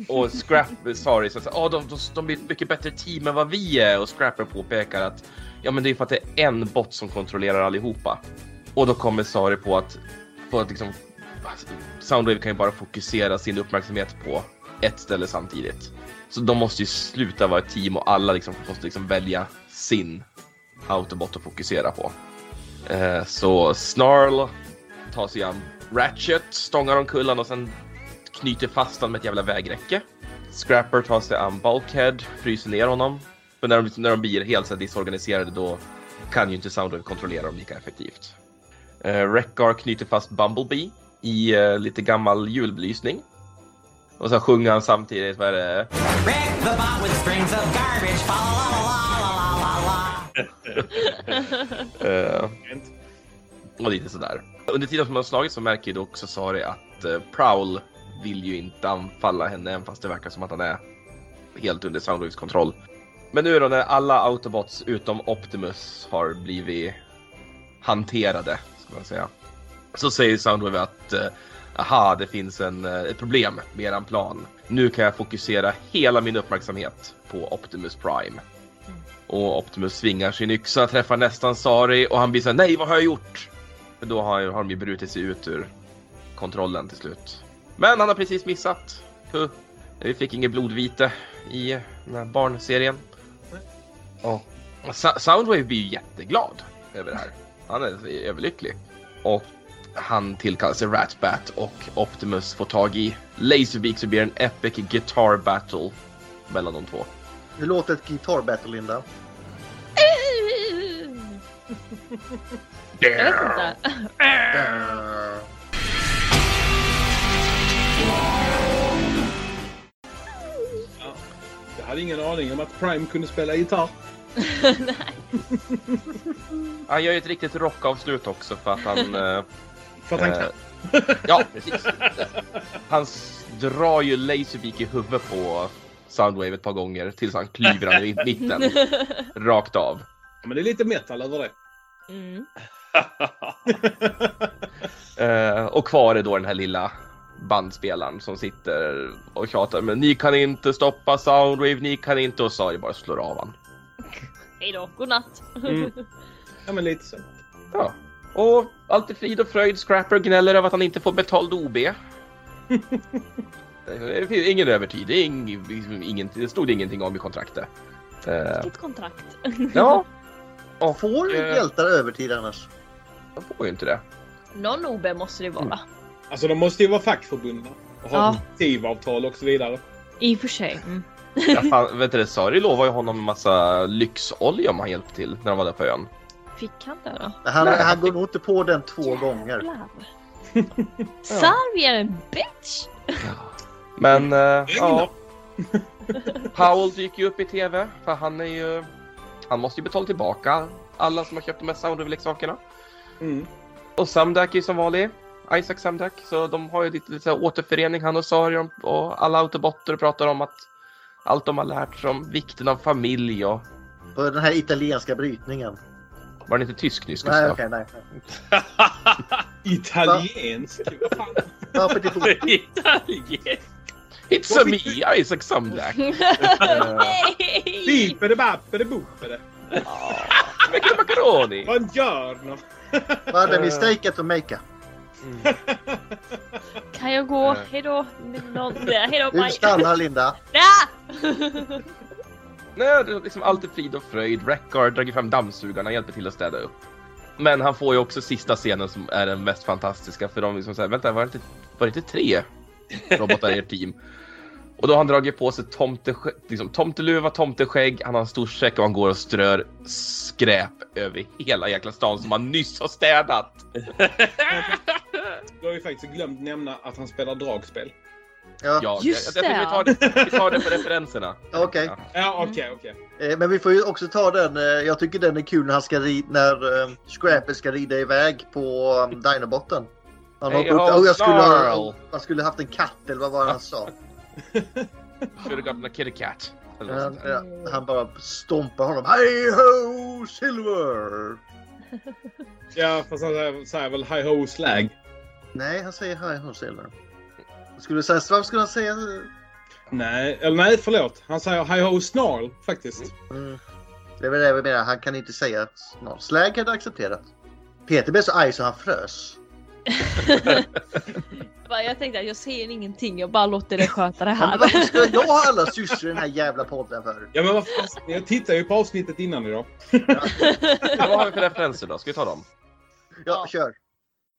Och Scrap, sorry, så att oh, de, de, de blir ett mycket bättre team än vad vi är och Scrapper påpekar att ja, men det är för att det är en bot som kontrollerar allihopa. Och då kommer Sari på att, på att liksom, alltså, Soundwave kan ju bara fokusera sin uppmärksamhet på ett ställe samtidigt. Så de måste ju sluta vara ett team och alla liksom måste liksom välja sin autobot att fokusera på. Eh, så Snarl tar sig an Ratchet, stångar omkull han och sen knyter fast honom med ett jävla vägräcke. Scrapper tar sig an Bulkhead, fryser ner honom. Men när de, när de blir helt så här disorganiserade då kan ju inte Soundwave kontrollera dem lika effektivt. Uh, Rekgar knyter fast Bumblebee i eh, lite gammal julbelysning. Och så sjunger han samtidigt, vad är det? Wreck the bot with strings of garbage. Fa la la la la la la la. Eh, och lite sådär. Under tiden som de har slagit så märker ju då också Sari att uh, Prowl vill ju inte anfalla henne även fast det verkar som att han är helt under Soundwaves kontroll. Men nu då när alla Autobots utom Optimus har blivit hanterade, ska man säga. Så säger Soundwave att uh, aha, det finns en, uh, ett problem med eran plan. Nu kan jag fokusera hela min uppmärksamhet på Optimus Prime. Och Optimus svingar sin yxa, träffar nästan Sari och han blir såhär, nej vad har jag gjort? För då har, har de ju brutit sig ut ur kontrollen till slut. Men han har precis missat. Puh. Vi fick inget blodvite i den här barnserien. Och Sa- Soundwave blir ju jätteglad över det här. Han är överlycklig. Och han tillkallar sig Ratbat och Optimus får tag i Laserbeak så blir det en epic guitar battle mellan de två. Hur låter ett guitar battle, Linda? Jag vet inte. Hade ingen aning om att Prime kunde spela gitarr. Han gör ju ett riktigt rockavslut också för att han... eh, För att han eh, kan. Ja, precis. Han drar ju Laserbeak i huvudet på Soundwave ett par gånger tills han klyver han i mitten. Rakt av. Ja, Men det är lite metal över det. Mm. Eh, och kvar är då den här lilla bandspelaren som sitter och tjatar men ni kan inte stoppa Soundwave, ni kan inte och Sari bara slår av han. Hej då, godnatt. Mm. Ja, men lite så. Ja. Och allt är frid och fröjd. Scrapper gnäller över att han inte får betald OB. det finns ingen övertid. Det, är ing, liksom ingen, det stod ingenting om i kontraktet. Eh, Vilket kontrakt. ja. Och, Får eh, hjältar övertid annars? De får ju inte det. Någon OB måste det vara. Alltså de måste ju vara fackförbundna. Och ha Ja. kollektivavtal och så vidare. I och för sig. Mm. Ja, fan, vet du, det, Sari lovade ju honom en massa lyxolja om han hjälpte till när de var där på ön. Fick han det då? Han, Nej. han går nog inte på den två gånger. Sarvi är en bitch! Men eh, ja. Powell dyker ju upp i TV för han är ju... Han måste ju betala tillbaka alla som har köpt de här Soundwave-leksakerna. Mm. Och Samdak är ju som vanlig. Isaac Samdak. Så de har ju lite, lite återförening han och Sarion och alla autobotter pratar om att allt de har lärt sig om vikten av familj och... På den här italienska brytningen. Var det inte tysk nyss Nej, okej, nej. Italiensk? Vad fan? Varför det bor- Italien. It's a me, Isaac Samdak. Bipede bappede bopede. Spaghetti macaroni! Buongiorno! Vad hade vi stekat och makea? Kan jag gå? Eh. Hejdå. Någon... Hejdå Du stannar Linda. Ja! Nej, det är liksom alltid frid och fröjd. Reckard drar fram dammsugarna och hjälper till att städa upp. Men han får ju också sista scenen som är den mest fantastiska för de liksom säger vänta var det, inte, var det inte tre robotar i ert team? Och då har han dragit på sig tomte, liksom, tomteluva, tomteskägg, han har en stor säck och han går och strör skräp över hela jäkla stan som han nyss har städat. Du har ju faktiskt glömt nämna att han spelar dragspel. Ja, Ja, Just jag, jag, jag, vi, tar det, vi tar det på referenserna. okej. Ja, okej, okej. Eh, Men vi får ju också ta den. eh, Jag tycker den är kul när han ska ri- när eh, Scrapper ska rida iväg på um, Dinobotten. Han, Hey, upp, ho, oh, jag skulle ha, han skulle haft en katt eller vad var det han sa? Should have gotten a kitty cat. Han, ja, han bara stompar honom. Hej ho Silver! Ja, fast han säger- säger väl hi ho slag. Nej, han säger hej ho skulle säga, varför skulle han säga? Nej, eller nej, förlåt. Han säger hi ho snarl faktiskt. Mm. Det är väl det vi menar, han kan inte säga snart. Slag hade accepterat. Peter blev så arg så han frös. Jag tänkte att jag ser ingenting, jag bara låter dig sköta det Ja, men här. varför ska jag ha alla sysslor i den här jävla podden för? Ja, men vad fan. Jag tittade ju på avsnittet innan idag. Ja, vad har vi för referenser då? Ska vi ta dem? Ja, kör.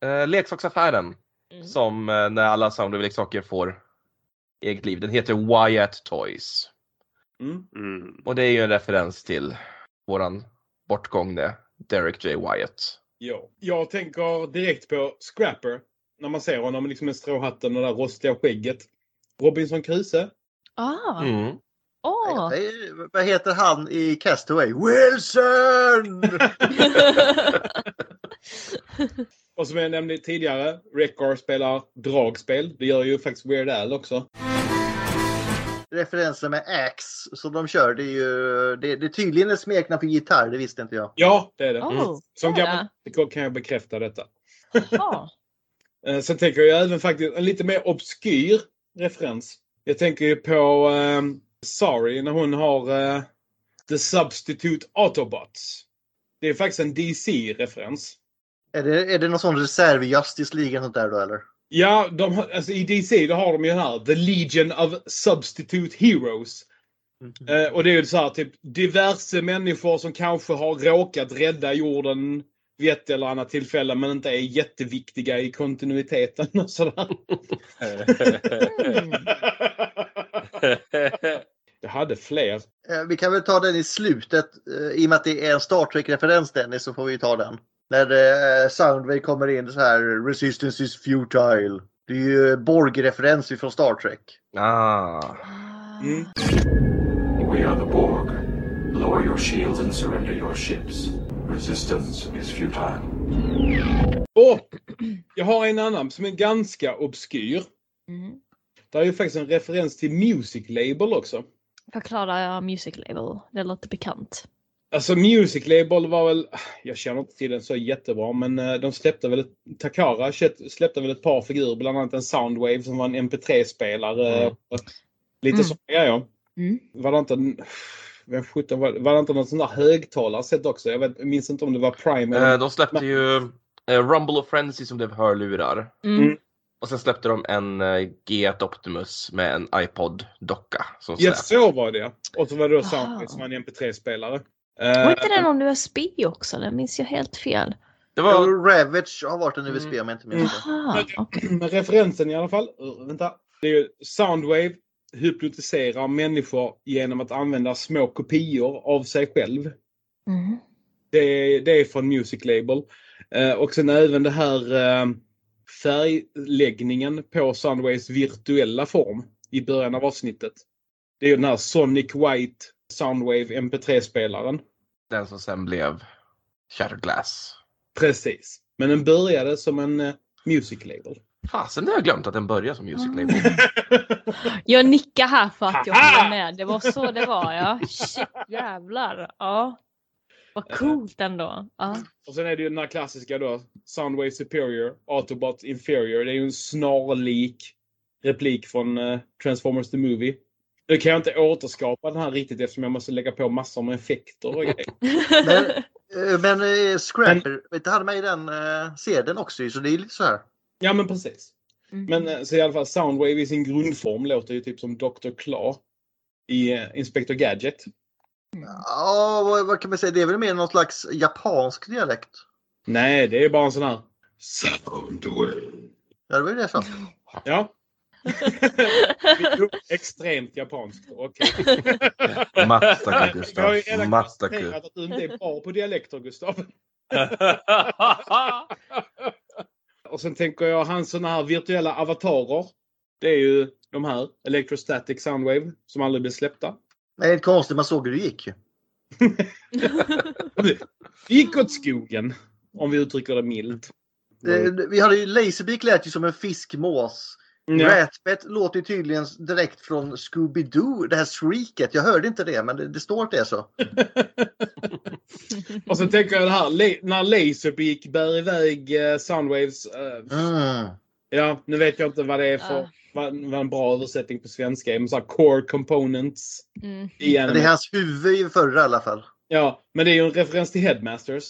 Uh, leksaksaffären. Mm. Som eh, när alla Soundwave-leksaker får eget liv. Den heter Wyatt Toys. Mm. Mm. Och det är ju en referens till våran bortgångne Derek J. Wyatt. Ja. Jag tänker direkt på Scrapper. När man ser honom liksom med stråhatten och det där rostiga skägget. Robinson Crusoe. Ah, Mm. Nej, Vad heter han i Castaway? Wilson! Och som jag nämnde tidigare, Reckar spelar dragspel. Det gör ju faktiskt Weird Al också. Referensen med Axe som de kör, det är ju det, det är tydligen ett smeknamn för gitarr, det visste inte jag. Ja, det är det. Oh, Som det är gammal kan jag bekräfta detta. Eh, Sen tänker jag även faktiskt en lite mer obskyr referens. Jag tänker ju på eh, Sorry när hon har eh, The Substitute Autobots. Det är faktiskt en DC-referens. Är det, är det någon sån reserv i Justice League sånt där då eller? Ja, de, alltså i DC då har de ju den här The Legion of Substitute Heroes. Eh, och det är ju så här typ diverse människor som kanske har råkat rädda jorden vid ett eller annat tillfälle men inte är jätteviktiga i kontinuiteten och sådär. Jag hade fler. Eh, Vi kan väl ta den i slutet. eh, I och med att det är en Star Trek-referens Dennis så får vi ta den. När eh, Soundwave kommer in så här Resistance is futile. Det är ju Borg-referens från Star Trek. Ah. Mm. We are the Borg. Lower your shields and surrender your ships. Resistance is futile. Och jag har en annan som är ganska obskyr. Mm. Det är ju faktiskt en referens till Music Label också. Förklara Music Label, det låter bekant. Alltså Music Label var väl, jag känner inte till den så jättebra, men eh, de släppte väl, ett, Takara släppte väl ett par figurer, bland annat en Soundwave som var en MP3-spelare. Mm. Lite Mm. sådana grejer. Mm. Var det inte, vem sjutton var, var det inte något sånt där högtalarsätt också? Jag, vet, jag minns inte om det var Prime eller... Eh, de släppte ju eh, Rumble of Frenzy som blev hörlurar. Mm. Och sen släppte de en uh, G1 Optimus med en iPod-docka. Ja, så var det Och så var det då. Soundwave som var en MP3-spelare. Var inte det någon USB också? Det minns jag helt fel. Det var... Ravage har varit en USB om jag inte minns okej. Men referensen i alla fall. uh, Vänta. Det är ju Soundwave hypnotiserar människor genom att använda små kopior av sig själv. Mm. Det är, det är från Music Label. Eh, och sen även det här eh, färgläggningen på Soundwaves virtuella form i början av avsnittet. Det är ju den här Sonic White Soundwave MP3-spelaren. Den som sen blev Shattered Glass. Precis. Men den började som en eh, Music Label. Fasen, det har jag glömt att den började som Music Mm. Label. Jag nickar här för att jag håller med. Det var så det var ja. Shit jävlar. Ja. Vad coolt ändå. Ja. Och sen är det ju den här klassiska då. Soundwave Superior, Autobot Inferior. Det är ju en snarlik replik från eh, Transformers the Movie. Nu kan jag inte återskapa den här riktigt eftersom jag måste lägga på massor med effekter och grejer. Men Eh, Men eh, Scrapper, du, hade med i den eh, sedeln också ju, så det är lite så här. Ja men precis. Men eh, så i alla fall Soundwave i sin grundform låter ju typ som Dr. Claw i eh, Inspector Gadget. Ja, vad, vad kan man säga? Det är väl mer någon slags japansk dialekt? Nej, det är bara en sån här Soundwave. Ja, det var ju det jag sa. Ja. Extremt japanskt. Okej. Mattaka, Gustav. Jag har ju redan konstaterat att du inte är bra på dialekter Gustav. Och sen tänker jag hans såna här virtuella avatarer. Det är ju de här Electrostatic Soundwave som aldrig blir släppta. Det är konstigt, man såg hur det gick. Det gick åt skogen. Om vi uttrycker det milt. Eh, Vi hade ju Laserbeak lät ju som en fiskmås. Ja. Ratbat låter ju tydligen direkt från Scooby-Doo, det här shrieket. Jag hörde inte det, men det, det står att det är så. Och sen tänker jag det här när Laserbeak bär iväg eh, Soundwaves. eh, Mm. Ja, nu vet jag inte vad det är för vad, vad en bra översättning på svenska är. Men så här core components. Mm. Men det är hans huvud i förra i alla fall. Ja, men det är ju en referens till Headmasters.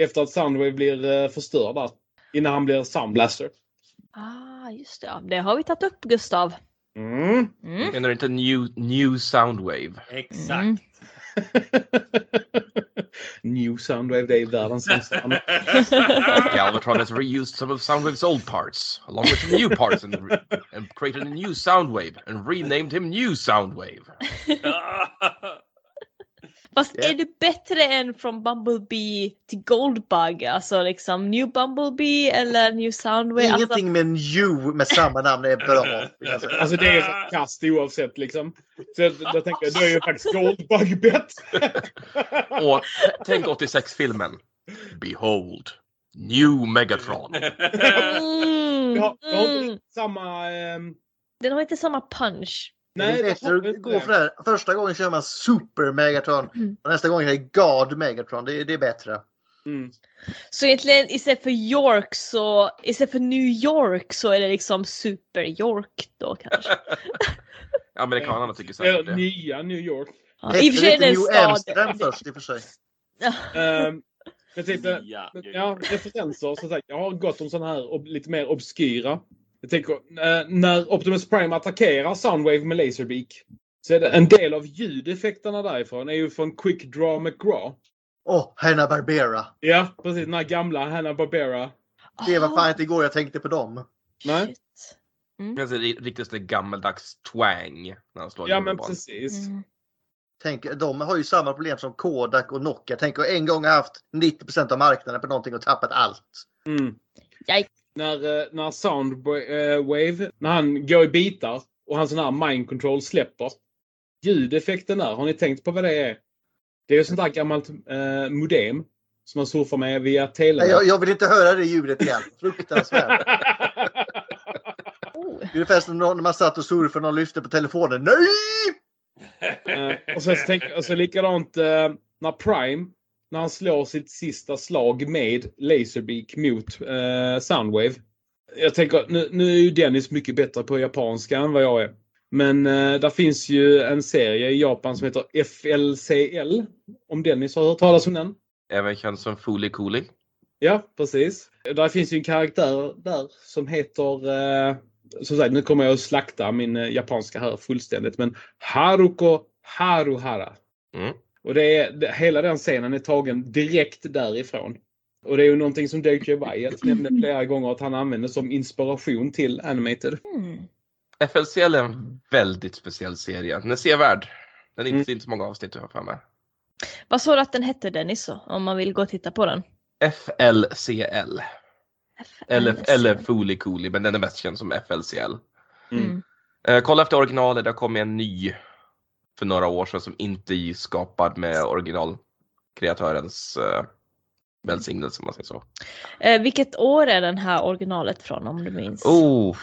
Efter att Soundwave blir eh, förstörd där. Innan han blir Soundblaster. Ah, just det. Ja. Det har vi tagit upp Gustav. Mm. Mm. Menar du inte new, new Soundwave? Exakt. Mm. New Soundwave, det är världens sämsta namn. Galvatron has reused some of Soundwave's old parts, along with some new parts, and, re- and created a new Soundwave, and renamed him New Soundwave. Fast är det bättre än från Bumblebee till Goldbug? Alltså liksom New Bumblebee eller New Soundwave? Alltså, Ingenting med New med samma namn är bra. Alltså det är så kast oavsett liksom. Så jag, jag tänker, då är ju faktiskt Goldbug bättre. Och tänk 86-filmen. Behold, New Megatron. mm, Jag har, har mm. samma... ehm, Den har inte samma punch. Det nej, är det bättre har att gå för det här. Första gången kör man Super Megatron Mm. och nästa gång är det God Megatron. Det, är- det är bättre. Mm. Så egentligen istället för York så, istället för New York så är det liksom Super York då kanske. Amerikanerna tycker säkert det. nya New York. Ja, I och för sig är det en New stad. Amsterdam först i och för sig. Ehm, jag tänkte, Ja, ja, referenser. Så sagt, jag har gått om sådana här lite mer obskyra. Jag tänker, eh, när Optimus Prime attackerar Soundwave med Laserbeak. Så är det en del av ljudeffekterna därifrån är ju från Quick Draw McGraw. Åh, Hanna-Barbera. Ja, precis. Den här gamla Hanna-Barbera. Det var fan inte igår jag tänkte på dem. Nej. Shit. Det är riktigt gammaldags twang när han slår Ja, men barn. precis. Mm. Tänk, de har ju samma problem som Kodak och Nokia. Tänk att en gång ha haft 90% av marknaden på någonting och tappat allt. Mm. Yikes. När, eh, när Soundwave, när han går i bitar och hans sån här mind control släpper. Ljudeffekten där, har ni tänkt på vad det är? Det är ju sånt där gammalt eh, modem som man surfar med via tele. Nej, jag, jag vill inte höra det ljudet igen. Fruktansvärt. Oh. Ungefär som när man satt och surfade och någon lyfte på telefonen. Nej! Eh, och, sen, så tänk, och så likadant eh, när Prime, när han slår sitt sista slag med Laserbeak mot eh, Soundwave. Jag tänker, nu, nu är ju Dennis mycket bättre på japanska än vad jag är. Men eh, där finns ju en serie i Japan som heter FLCL. Om Dennis har hört talas om den? Även känd som Fooly Cooly. Ja, precis. Där finns ju en karaktär där som heter, eh, som sagt nu kommer jag att slakta min eh, japanska här fullständigt, men Haruko Haruhara. Mm. Och det är, det, hela den scenen är tagen direkt därifrån. Och det är ju någonting som Dave Wyatt nämnde flera gånger att han använder som inspiration till Animated. Mm. FLCL är en väldigt speciell serie. Den är sevärd. Den är inte, inte så många avsnitt jag har för mig. Vad sa du att den hette Dennis så? Om man vill gå och titta på den. FLCL. Eller, eller Fooly Cooly, men den är mest känd som FLCL. Mm. Eh, kolla efter originalet, det har kommit en ny för några år sedan som inte är skapad med originalkreatörens eh, välsignelse om man säger så. Eh, vilket år är den här originalet från om du minns? Oh,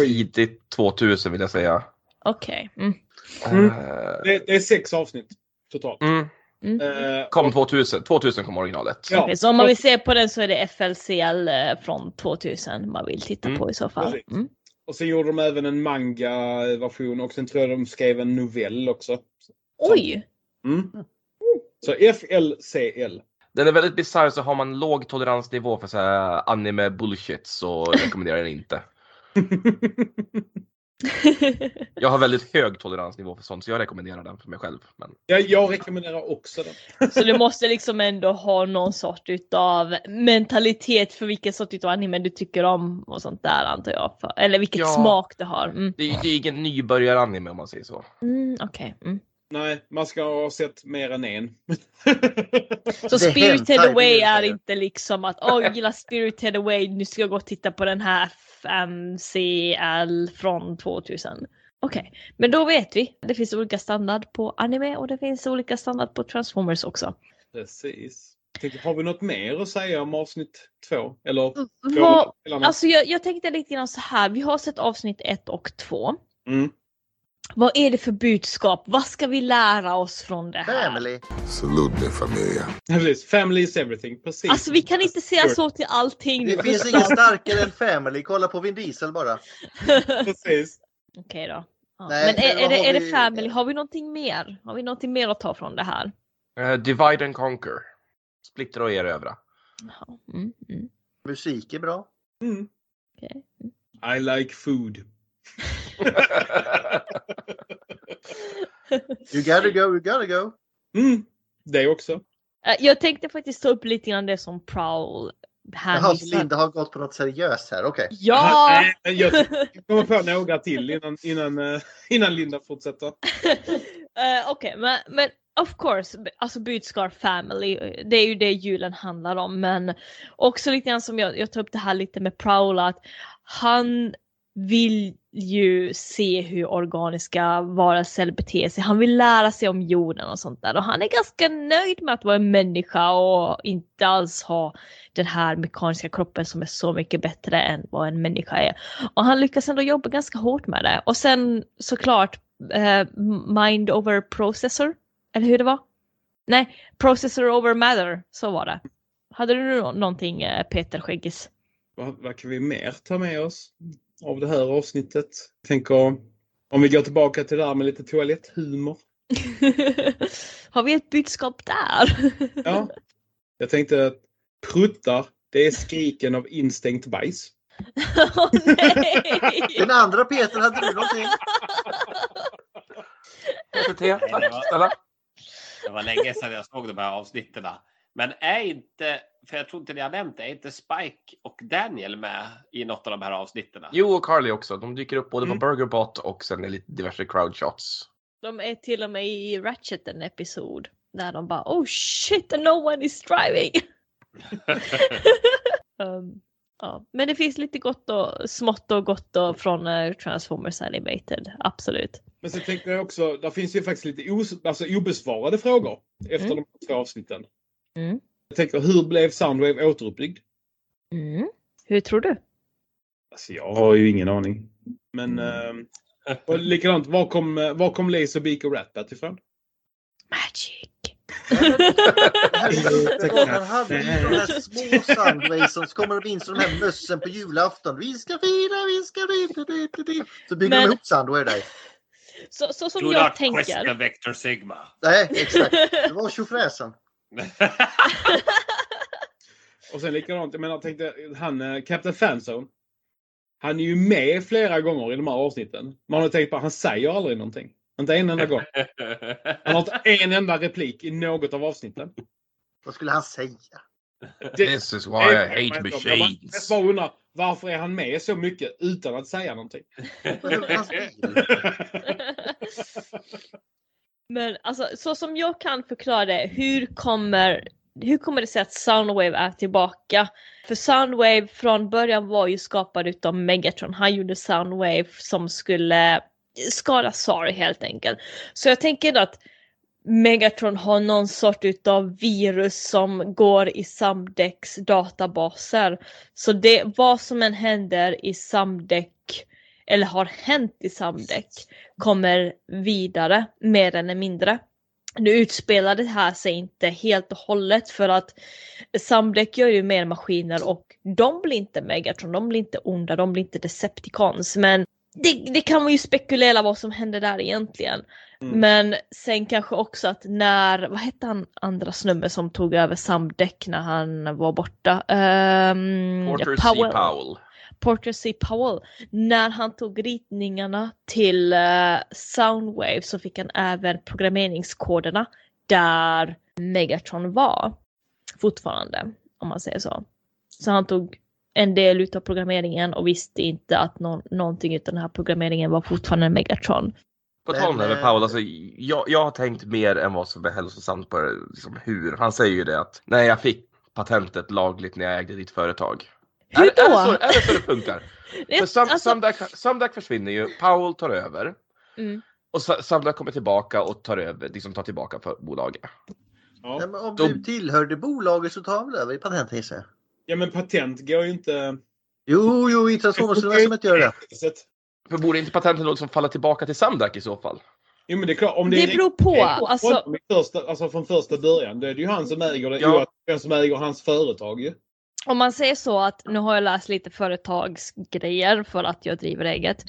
tidigt 2000 vill jag säga. Okej. Mm. Mm. Eh, Det, det är sex avsnitt totalt. mm, Mm. Eh, kom 2000, 2000 kom originalet. Ja. Okej, så om man vill se på den så är det FLCL eh, från 2000 man vill titta Mm. på i så fall. Mm. Och sen gjorde de även en manga-version och sen tror jag de skrev en novell också. Oj! Mm. Så FLCL. Den är väldigt bisarr så har man låg toleransnivå för så här anime bullshit så rekommenderar jag den inte. Jag har väldigt hög toleransnivå för sånt så jag rekommenderar den för mig själv. Men... Ja, jag rekommenderar också den. Så du måste liksom ändå ha någon sort utav mentalitet för vilken sort utav anime du tycker om och sånt där antar jag. För, eller vilket Ja. smak du har. Mm. Det, är- det är ingen nybörjaranime om man säger så. Mm, Okej. Mm. Nej, man ska ha sett mer än en. Så Spirited Away är inte liksom att åh jag gillar Spirited Away, nu ska jag gå och titta på den här MCL från 2000. Okej, men då vet vi. Det finns olika standard på anime och det finns olika standard på Transformers också. Precis. Tänkte, har vi något mer att säga om avsnitt två? Eller? Vad, Eller något? alltså jag, jag tänkte lite grann så här, vi har sett avsnitt ett och två. Mm. Vad är det för budskap? Vad ska vi lära oss från det här? Family. Salute me, familia. Ja, Precis. Family is everything. Precis. Alltså vi kan inte säga så till allting. Det finns inget starkare än Family. Kolla på Vin Diesel bara. Precis. Okej då. Ja. Nej, men är, är, det, är det vi- family? Har vi någonting mer? Har vi någonting mer att ta från det här? Eh, divide and conquer. Splittra och erövra. Mm, mm. Musik är bra. Mm. Okej. I like food. You gotta go, you gotta go. Mm. Det också. Eh, Jag tänkte faktiskt ta upp lite grann det som Prowl Jaha, hänvisar så Linda har gått på något seriöst här. Okej. Ja! Nej, men jag kommer på några till innan, innan, eh, innan Linda fortsätter. Eh, Okej, men, men of course, alltså budskap family, det är ju det julen handlar om. Men också lite grann som jag, jag tar upp det här lite med Prowl, att han vill ju se hur organiska varelser beter sig. Han vill lära sig om jorden och sånt där. Och han är ganska nöjd med att vara en människa och inte alls ha den här mekaniska kroppen som är så mycket bättre än vad en människa är. Och han lyckas ändå jobba ganska hårt med det. Och sen såklart eh, mind over processor. Eller hur det var? Nej, processor over matter. Så var det. Hade du någonting eh, Peter Skäggis? Vad, vad kan vi mer ta med oss av det här avsnittet? Tänker om vi går tillbaka till det där med lite toaletthumor. Har vi ett budskap där? Ja. Jag tänkte att pruttar, det är skriken av instängt bajs. Nej! Den andra Peter, hade du någonting? Tack snälla. Det var länge sedan jag såg de här avsnitten. Men är inte, för jag tror inte ni har nämnt det, är inte Spike och Daniel med i något av de här avsnitten? Jo, och Carly också. De dyker upp både Mm. på Burgerbot och sen i lite diverse crowdshots. De är till och med i Ratchet en episod. Där de bara oh shit no one is driving. um, ja. Men det finns lite gott och smått och gott och från eh, Transformers Animated. Absolut. Men så tänker jag också, där finns ju faktiskt lite os, alltså obesvarade frågor efter Mm. de två avsnitten. Mm. Jag tänker, hur blev Soundwave återuppbyggd? Mm. Hur tror du? Alltså jag har ju ingen aning. Men ehm, och likadant, var kom, eh, var kom Laserbeak och Ratbat ifrån? Magic. Han hade ju de här små Soundways som kommer in som de här mössen på julafton. Vi ska fira, vi ska fira. Så bygger Men- de ihop Soundway där. Så, så som Do jag not tänker. question Vector Sigma. Nej, exakt. Det var tjofräsen. Och sen likadant, jag menar, tänkte, han, eh, Captain Fanzone. Han är ju med flera gånger i de här avsnitten. Man har tänkt på att han säger aldrig någonting. Inte en enda gång. Han har inte en enda replik i något av avsnitten. Vad skulle han säga? This is why I hate Jag bara- machines. Jag bara undrar, varför är han med så mycket utan att säga någonting? Men alltså så som jag kan förklara det, hur kommer, hur kommer det sig att Soundwave är tillbaka? För Soundwave från början var ju skapad utav Megatron. Han gjorde Soundwave som skulle skada Sari helt enkelt. Så jag tänker att Megatron har någon sort utav virus som går i Samdex databaser. Så det, vad som än händer i Samdeck eller har hänt i Samdeck kommer vidare mer eller mindre. Nu utspelar det här sig inte helt och hållet för att Samdeck gör ju mer maskiner och de blir inte Megatron, de blir inte onda, de blir inte Decepticons men det, det kan man ju spekulera vad som hände där egentligen. Mm. Men sen kanske också att när, vad hette han andra snubben som tog över Samdäck när han var borta? Um, Porter C. Powell. Porter C. Powell. När han tog ritningarna till uh, Soundwave så fick han även programmeringskoderna där Megatron var. Fortfarande, om man säger så. Så han tog en del utav programmeringen och visste inte att någon, någonting utav den här programmeringen var fortfarande Megatron. På tal om det med Men, Paul, alltså, jag, jag har tänkt mer än vad som är hälsosamt på det, liksom, hur. Han säger ju det att när jag fick patentet lagligt när jag ägde ditt företag. Hur är, Är det, då? så, är det så det funkar? För Sam, alltså- Samdak, Samdak försvinner ju, Powell tar över Mm. och Sa- Samdak kommer tillbaka och tar över, liksom tar tillbaka för bolaget. Ja. Nej, men om Då- du tillhörde bolaget så tar han väl över i patent gissar jag. ja, men patent går ju inte... Jo, jo, i Transformers-universumet gör det. För borde inte patentet något som faller tillbaka till Samdak i så fall? Jo men det är klart. Om det, Det är beror på, riktigt- alltså- från första, alltså från första början. Det är ju han som äger det. Ja. oavsett Vem som äger hans företag ju. Om man säger så att nu har jag läst lite företagsgrejer för att jag driver eget.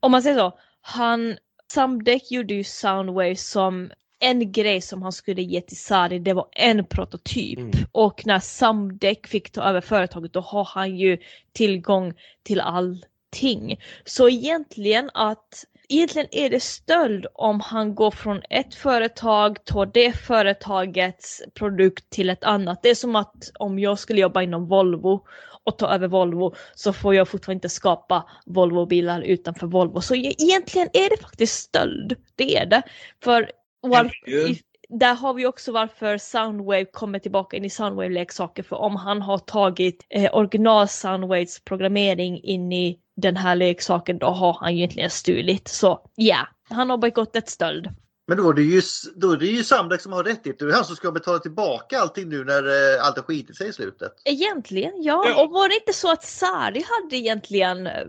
Om man säger så, han, Samdek gjorde ju Soundwave som en grej som han skulle ge till Sari, det var en prototyp. Mm. Och när Samdek fick ta över företaget då har han ju tillgång till allting. Så egentligen att Egentligen är det stöld om han går från ett företag, tar det företagets produkt till ett annat. Det är som att om jag skulle jobba inom Volvo och ta över Volvo så får jag fortfarande inte skapa Volvo-bilar utanför Volvo. Så e- egentligen är det faktiskt stöld. Det är det. För där har vi också varför Soundwave kommer tillbaka in i Soundwave-leksaker. För om han har tagit eh, original Soundwaves programmering in i den här leksaken då har han egentligen stulit. Så ja, han har begått ett stöld. Men då är det ju, då är det ju Samdak som har rättigheter. Det är han som ska betala tillbaka allting nu när eh, allt har skitit sig i slutet. Egentligen ja. Ja. Och var det inte så att Sari hade egentligen eh,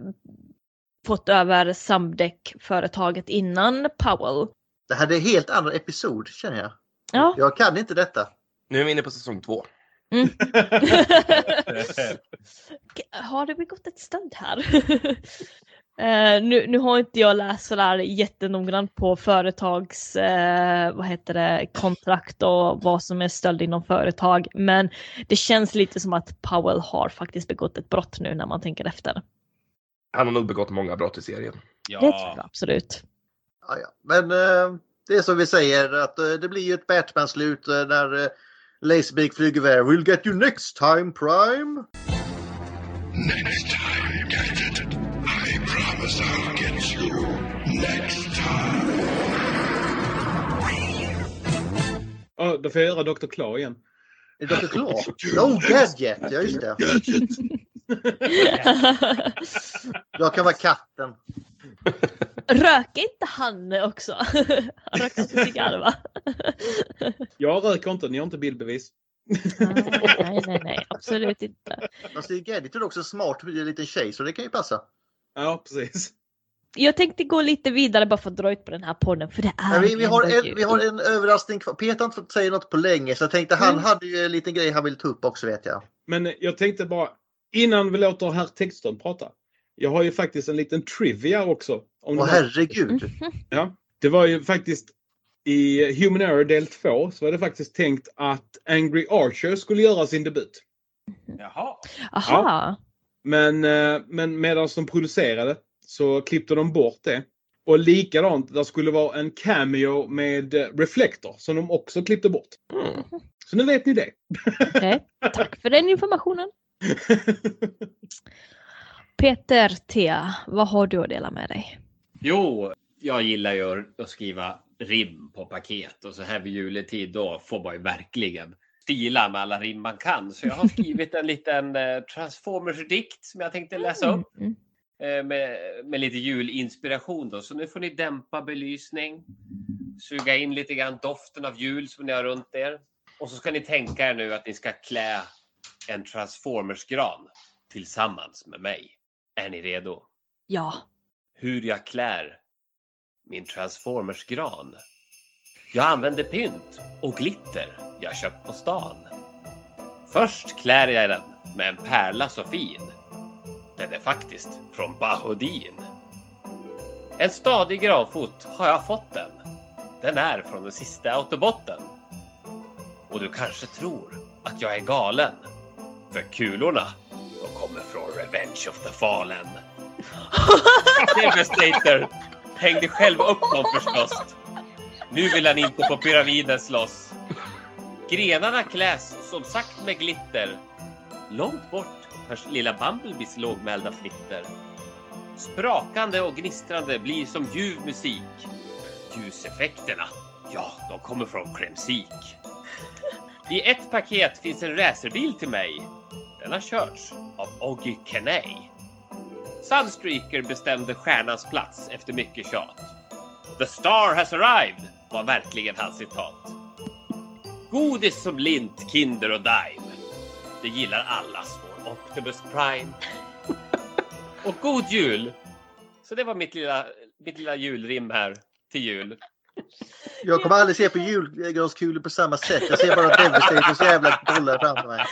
fått över Samdek-företaget innan Powell? Det här är en helt annan episod känner jag. Ja. Jag kan inte detta. Nu är vi inne på säsong två. Mm. har det begått ett stöld här? Eh, nu, nu har inte jag läst sådär jättenoggrant på företags eh, vad heter det, kontrakt och vad som är stöld inom företag. Men det känns lite som att Powell har faktiskt begått ett brott nu när man tänker efter. Han har nog begått många brott i serien. Det tror jag absolut. Ja, ja. Men eh, det är som vi säger att det blir ju ett Batman-slut när Laserbeak flyger iväg. We'll get you next time Prime! Next time, Gadget. I promise I'll get you next time. Ja, då får jag göra Dr. Claw igen. Är Dr. Claw? Oh, Gadget! Ja, just det. Jag kan vara katten. Röker inte han också? Han röker inte cigarr va? Jag röker inte, ni har inte bildbevis. nej, nej, nej, absolut inte. Alltså, Gadget är också en smart liten tjej så det kan ju passa. Ja, precis. Jag tänkte gå lite vidare bara för att dra ut på den här podden för det är Men vi, vi, har en, vi har en överraskning kvar. Peter har inte fått säga något på länge så jag tänkte han Mm. hade ju en liten grej han ville ta upp också vet jag. Men jag tänkte bara, innan vi låter herr Texton prata. Jag har ju faktiskt en liten trivia också. Om Åh herregud. Ja, det var ju faktiskt i Human Error del 2 så var det faktiskt tänkt att Angry Archer skulle göra sin debut. Jaha. Aha. Men, eh, men medan de producerade så klippte de bort det. Och likadant, det skulle vara en cameo med Reflector som de också klippte bort. Mm. Så nu vet ni det. Okej, Tack för den informationen. Peter T, vad har du att dela med dig? Jo, jag gillar ju att skriva rim på paket och så här vid juletid då får man ju verkligen stila med alla rim man kan. Så jag har skrivit en liten eh, Transformers-dikt som jag tänkte läsa upp Mm. Eh, med, med lite julinspiration då. Så nu får ni dämpa belysning, suga in lite grann doften av jul som ni har runt er. Och så ska ni tänka er nu att ni ska klä en Transformers-gran tillsammans med mig. Är ni redo? Ja. hur jag klär min Transformers-gran. Jag använder pynt och glitter jag köpt på stan. Först klär jag den med en pärla så fin. Den är faktiskt från Bahodin. En stadig gravfot har jag fått den. Den är från den sista autobotten. Och du kanske tror att jag är galen. För kulorna, de kommer från Revenge of the Fallen. Devastator hängde själv upp dem förstås. Nu vill han inte på pyramiden slåss. Grenarna kläs som sagt med glitter. Långt bort hörs lilla Bumblebees lågmälda flitter. Sprakande och gnistrande blir som ljuv musik. Ljuseffekterna, ja, de kommer från Kremsik. I ett paket finns en racerbil till mig. Den har körts av Oggy Kenay. Sunstreaker bestämde stjärnans plats efter mycket tjat. The star has arrived var verkligen hans citat. Godis som Lint, Kinder och Dime. Det gillar alla små Optimus Prime. Och god jul! Så det var mitt lilla, mitt lilla julrim här till jul. Jag kommer aldrig se på julgranskulor på samma sätt. Jag ser bara Devastators jävla bollar framför mig.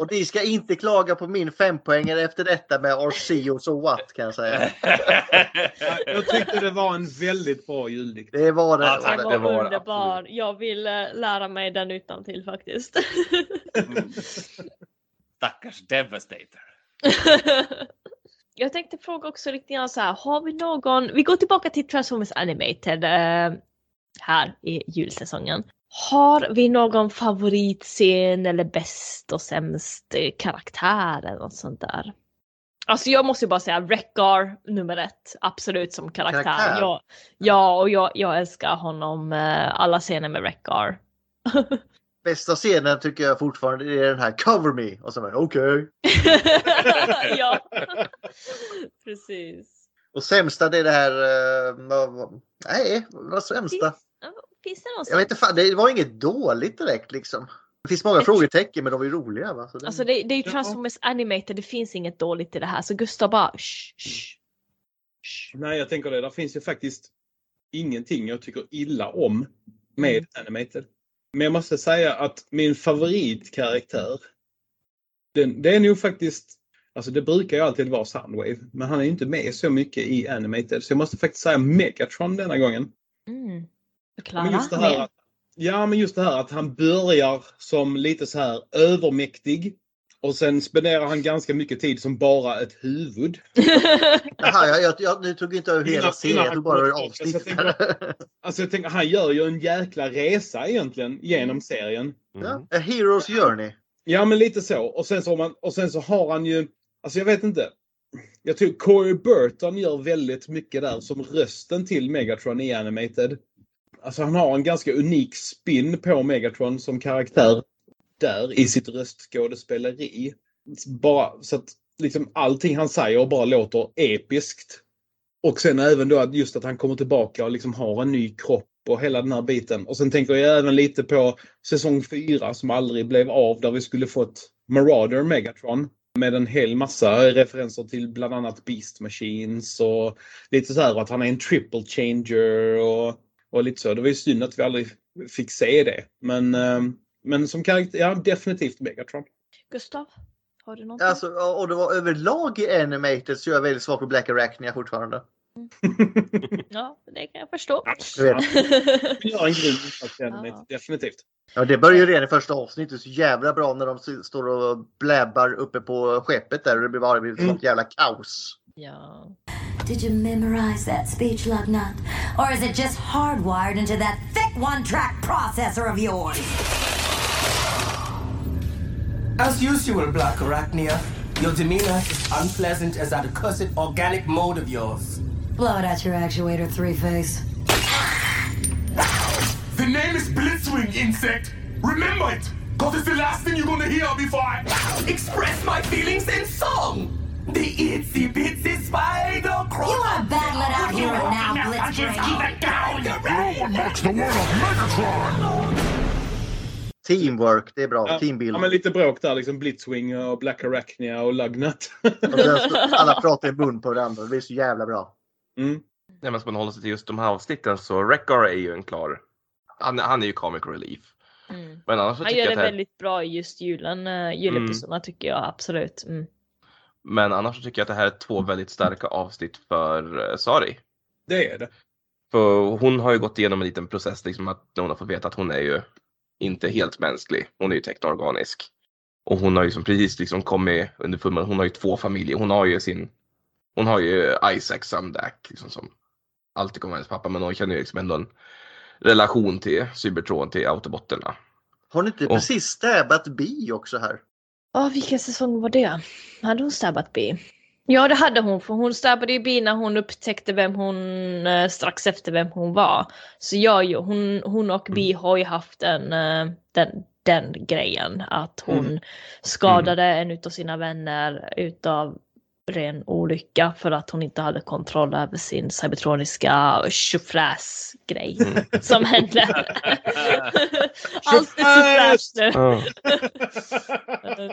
Och ni ska inte klaga på min fempoängare efter detta med RC och so what kan jag säga. Jag tyckte det var en väldigt bra juldikt. Det var det. Ja, tack. Den det var, var underbar. Jag vill eh, lära mig den utan till faktiskt. Stackars Devastator. Jag tänkte fråga också lite grann så här, har vi någon, vi går tillbaka till Transformers Animated eh, här i julsäsongen. Har vi någon favoritscen eller bäst och sämst eh, karaktär eller något sånt där? Alltså jag måste ju bara säga Wreck-Gar nummer ett, absolut som karaktär. Karaktär? Ja, ja, och jag, jag älskar honom, eh, alla scener med Wreck-Gar. Bästa scenen tycker jag fortfarande är den här Cover Me. Och så bara okej. ja, precis. Och sämsta det är det här... Vad- nej, vad sämsta? Finns det någon Jag vet inte fan, det var inget dåligt direkt liksom. Det finns många frågetecken men de är roliga. Va? Så det... Alltså det, det är ju Transformers Animated, det finns inget dåligt i det här. Så Gustav bara shh, shh. Nej, jag tänker det. Där finns ju faktiskt ingenting jag tycker illa om med Animated. Men jag måste säga att min favoritkaraktär, den, det är nog faktiskt, alltså det brukar ju alltid vara Soundwave, men han är ju inte med så mycket i Animated. Så jag måste faktiskt säga Megatron denna gången. Mm. Men just det Förklara. här, att- ja, men just det här att han börjar som lite så här övermäktig. Och sen spenderar han ganska mycket tid som bara ett huvud. Jaha, jag, jag, jag, nu tog inte över hela serien, jag han tog bara kommer över tillbaka, så jag avsnitt. Alltså jag tänker, han gör ju en jäkla resa egentligen genom serien. Ja, A Hero's Journey. Ja, men lite så. Och sen så, har man, och sen så har han ju, alltså jag vet inte. Jag tror Corey Burton gör väldigt mycket där som rösten till Megatron i Animated. Alltså han har en ganska unik spin på Megatron som karaktär där i sitt röstskådespeleri. Bara så att liksom allting han säger bara låter episkt. Och sen även då att just att han kommer tillbaka och liksom har en ny kropp och hela den här biten. Och sen tänker jag även lite på säsong 4 som aldrig blev av där vi skulle fått Marauder Megatron. Med en hel massa referenser till bland annat Beast Machines och lite så här att han är en triple changer och, och lite så. Det var ju synd att vi aldrig fick se det. Men, eh, men som karaktär, ja definitivt Megatron. Gustav, har du någonting? Alltså, och det var överlag i Animated så jag är väldigt svag på Black Arachnia fortfarande. Ja, det kan jag förstå. Vet. Vi gör en grym insats i Animated, definitivt. Ja, det börjar ju redan i första avsnittet så jävla bra när de står och blabbar uppe på skeppet där och det blir bara ett sånt jävla kaos. Ja. Did you memorize that speech, Lugnut? Or is it just hardwired into that thick one track processor of yours? As usual, Black Arachnia, your demeanor is unpleasant as that accursed organic mode of yours. Blow it at your actuator, Three Face. The name is Blitzwing, insect. Remember it, cause it's the last thing you're gonna hear before I Express my feelings in song! The itsy bitsy spider crawl. You are battling out here and now, Blitzkrieg. Marks the word of Megatron! Teamwork, det är bra. Ja, Teambuilding. ja, men lite bråk där liksom. Blitzwing och Black Arachnia och Lugnut. Alla pratar i mun på varandra. Det blir så jävla bra. Mm. Nej, men ska man hålla sig till just de här avsnitten så Wreck-Gar är ju en klar. Han, han är ju comic relief. Mm. Men annars så Han tycker gör jag det här, väldigt bra i just julen, uh, julepisoderna tycker jag absolut. Mm. Men annars så tycker jag att det här är två väldigt starka avsnitt för eh, Sari. Det är det. För hon har ju gått igenom en liten process liksom att hon har fått veta att hon är ju inte helt mänsklig. Hon är ju teknoorganisk. Och hon har ju som precis liksom kommit under fullmånen. Hon har ju två familjer. Hon har ju sin, hon har ju Isaac Samdak liksom som alltid kommer hennes pappa. Men hon känner ju liksom ändå en relation till Cybertron, till autobotterna. Har ni inte Och- precis stäbat bi också här? Ja, vilken säsong var det? Hade hon stabbat bi? Ja, det hade hon. För hon stabbade ju bi när hon upptäckte vem hon, eh, strax efter vem hon var. Så ja, hon, hon och bi har ju haft en, eh, den, den grejen. Att hon Mm. skadade en utav sina vänner utav ren olycka för att hon inte hade kontroll över sin cybertroniska tjofräs-grej som hände. Allt är tjofräs nu. Ja.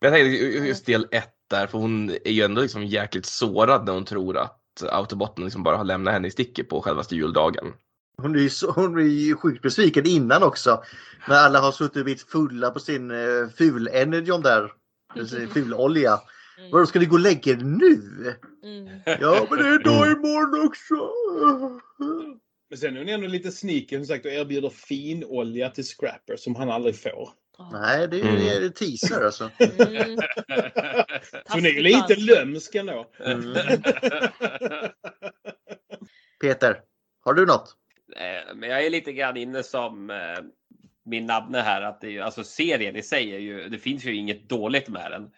Jag tänkte ju- just del ett där, för hon är ju ändå liksom jäkligt sårad när hon tror att autobotten liksom bara har lämnat henne i sticket på självaste juldagen. Hon är ju så, hon är ju sjukt besviken innan också. När alla har suttit och blivit fulla på sin uh, ful-energion där. Sin fulolja. Vadå, ska ni gå och lägga er nu? Ja, men det är dag imorgon också. Men sen är hon ändå lite sneaky som sagt och erbjuder finolja till Scrapper som han aldrig får. Nej, det är Mm. mm. teaser alltså. Så hon är ju lite lömsk ändå. Mm. Peter, har du något? Men jag är lite grann inne som eh, min Nabne här att det är, ju- alltså serien i sig är ju, det finns ju inget dåligt med den.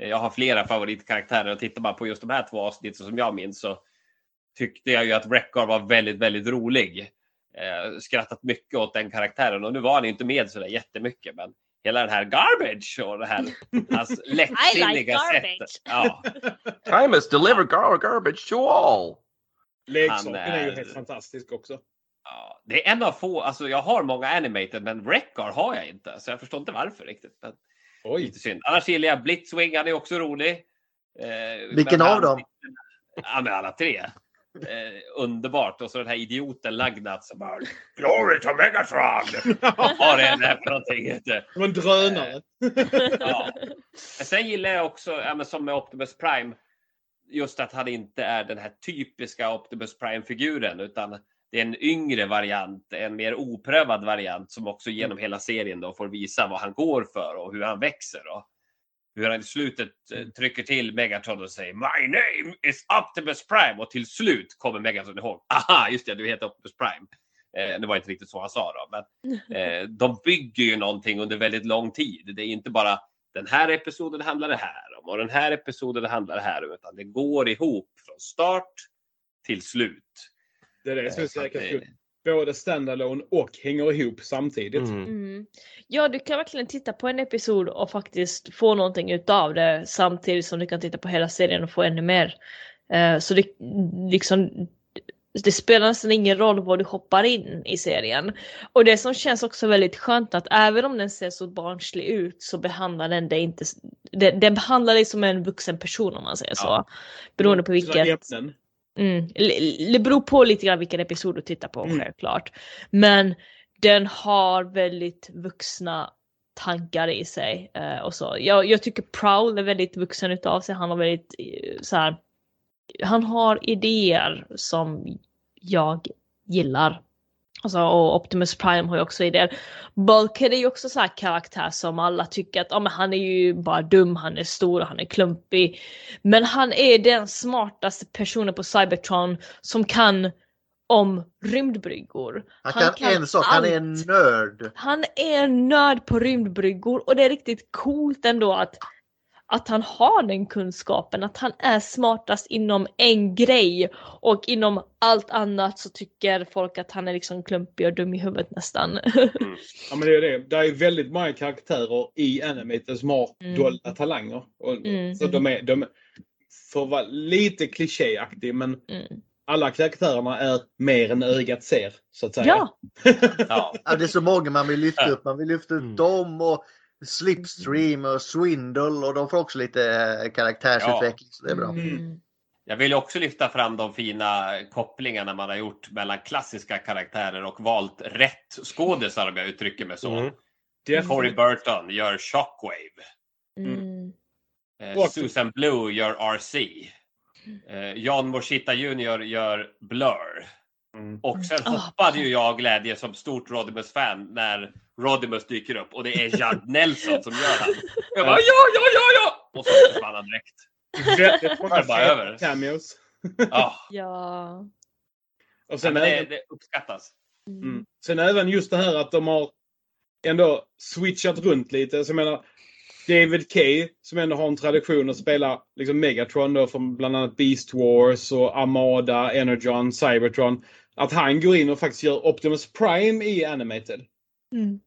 Eh, Jag har flera favoritkaraktärer och tittar man på just de här två avsnitten som jag minns så tyckte jag ju att Reckard var väldigt, väldigt rolig. Eh, skrattat mycket åt den karaktären och nu var han inte med så där jättemycket men hela den här garbage och det här hans lättsinniga garbage. sättet. Ja, Time has delivered gar garbage to all! Leksaken Han är ju är- helt fantastisk också. ja, det är en av få, alltså jag har många animated men Reckard har jag inte så jag förstår inte varför riktigt. Men Oj. lite synd. Annars gillar jag Blitzwing, han är också rolig. Eh, Vilken men av han- dem? Ja, men alla tre. Eh, underbart. Och så den här idioten Lagnat som bara Glory to Megatron! Vad det än är för någonting. Som en drönare. Ja. Men sen gillar jag också, ja, men som med Optimus Prime, just att han inte är den här typiska Optimus Prime-figuren utan det är en yngre variant, en mer oprövad variant som också genom hela serien då får visa vad han går för och hur han växer. Och hur han i slutet eh, trycker till Megatron och säger My name is Optimus Prime och till slut kommer Megatron ihåg. Aha, just det, du heter Optimus Prime. Eh, det var inte riktigt så han sa då, men eh, de bygger ju någonting under väldigt lång tid. Det är inte bara den här episoden handlar det här om och den här episoden handlar det här om, utan det går ihop från start till slut. Det är det som är så Eh. Både standalone och hänger ihop samtidigt. Mm. Ja, du kan verkligen titta på en episod och faktiskt få någonting utav det samtidigt som du kan titta på hela serien och få ännu mer. Eh, så det liksom det spelar nästan ingen roll var du hoppar in i serien. Och det som känns också väldigt skönt att även om den ser så barnslig ut så behandlar den det inte, den, den behandlar dig som en vuxen person om man säger så. Ja. Beroende på Sådana vilket. Mm. Det- beror på lite grann vilken episod du tittar på självklart. Men den har väldigt vuxna tankar i sig. Eh, och så. Jag, jag tycker Prowl är väldigt vuxen utav sig. Han har väldigt eh, så här, Han har idéer som jag gillar. Alltså, och Optimus Prime har ju också idéer. Bulkhead är ju också så här karaktär som alla tycker att men han är ju bara dum, han är stor, han är klumpig. Men han är den smartaste personen på Cybertron som kan om rymdbryggor. Han kan, en sak, han är en nörd. Han är en nörd på rymdbryggor och det är riktigt coolt ändå att, att han har den kunskapen, att han är smartast inom en grej och inom allt annat så tycker folk att han är liksom klumpig och dum i huvudet nästan. Ja, men det är det. Det är väldigt många karaktärer i Animated som har Mm. dolda talanger. Och, Mm, så de är, de, för att vara lite klichéaktig, men Mm. alla karaktärerna är mer än ögat ser, så att säga. Ja. Ja. Ja, det är så många man vill lyfta upp. Man vill lyfta upp dem och Slipstream och Swindle och de får också lite eh, karaktärsutveckling. Så det är bra. Mm. Jag vill också lyfta fram de fina kopplingarna man har gjort mellan klassiska karaktärer och valt rätt skådisar om jag uttrycker mig så. Mm. Corey Burton gör Shockwave. Mm. Eh, Och- Susan Blue gör RC. Eh, John Moshita Jr gör Blur. Mm. Och sen Ah. hoppade ju jag glädje som stort Rodimus-fan när Rodimus dyker upp och det är Judd Nelson som gör han. Jag bara ja, ja, ja, ja! Och så försvann han direkt. Väldigt många Jag bara över. cameos. Ja, Ja. Och sen, men det, även, det uppskattas. mm. sen även just det här att de har ändå switchat runt lite. Så jag menar, David Kay som ändå har en tradition att spela liksom Megatron då från bland annat Beast Wars och Armada, Energon, Cybertron. Att han går in och faktiskt gör Optimus Prime i Animated. Mm.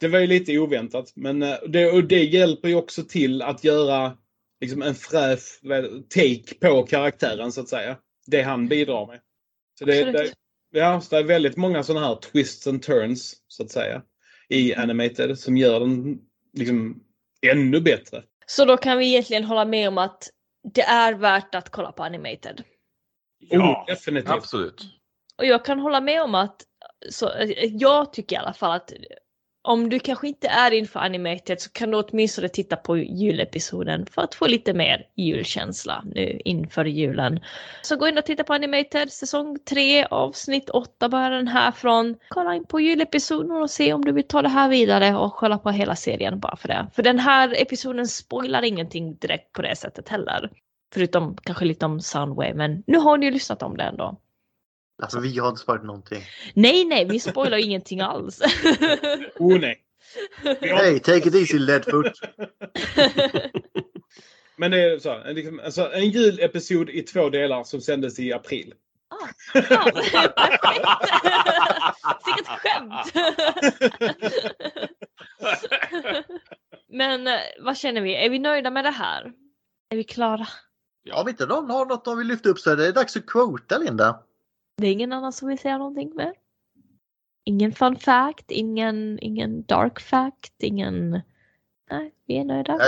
Det var ju lite oväntat. Men eh, det, och det hjälper ju också till att göra liksom en fräsch take på karaktären så att säga. Det han bidrar med. Så det, det, ja, så det är väldigt många sådana här twists and turns så att säga i Animated som gör den liksom ännu bättre. Så då kan vi egentligen hålla med om att det är värt att kolla på Animated. Ja, oh, definitivt. Absolut. Och jag kan hålla med om att så, jag tycker i alla fall att om du kanske inte är inför Animated så kan du åtminstone titta på julepisoden för att få lite mer julkänsla nu inför julen. Så gå in och titta på Animated säsong 3 avsnitt 8 börjar den här från. Kolla in på julepisoden och se om du vill ta det här vidare och kolla på hela serien bara för det. För den här episoden spoilar ingenting direkt på det sättet heller. Förutom kanske lite om Soundwave men nu har ni ju lyssnat om det ändå. Alltså vi har inte sparat någonting. Nej, nej, vi spoilar ingenting alls. Oh nej. Hey, take it easy Leadfoot. Men det är så, en, liksom, alltså, en julepisod i två delar som sändes i april. Ja, perfekt! Vilket skämt! Men eh, vad känner vi? Är vi nöjda med det här? Är vi klara? Om inte någon har något de vill lyfta upp så är det dags att quota Linda. Det är ingen annan som vill säga någonting mer? Ingen fun fact, ingen, ingen dark fact, ingen... Nej, vi är nöjda.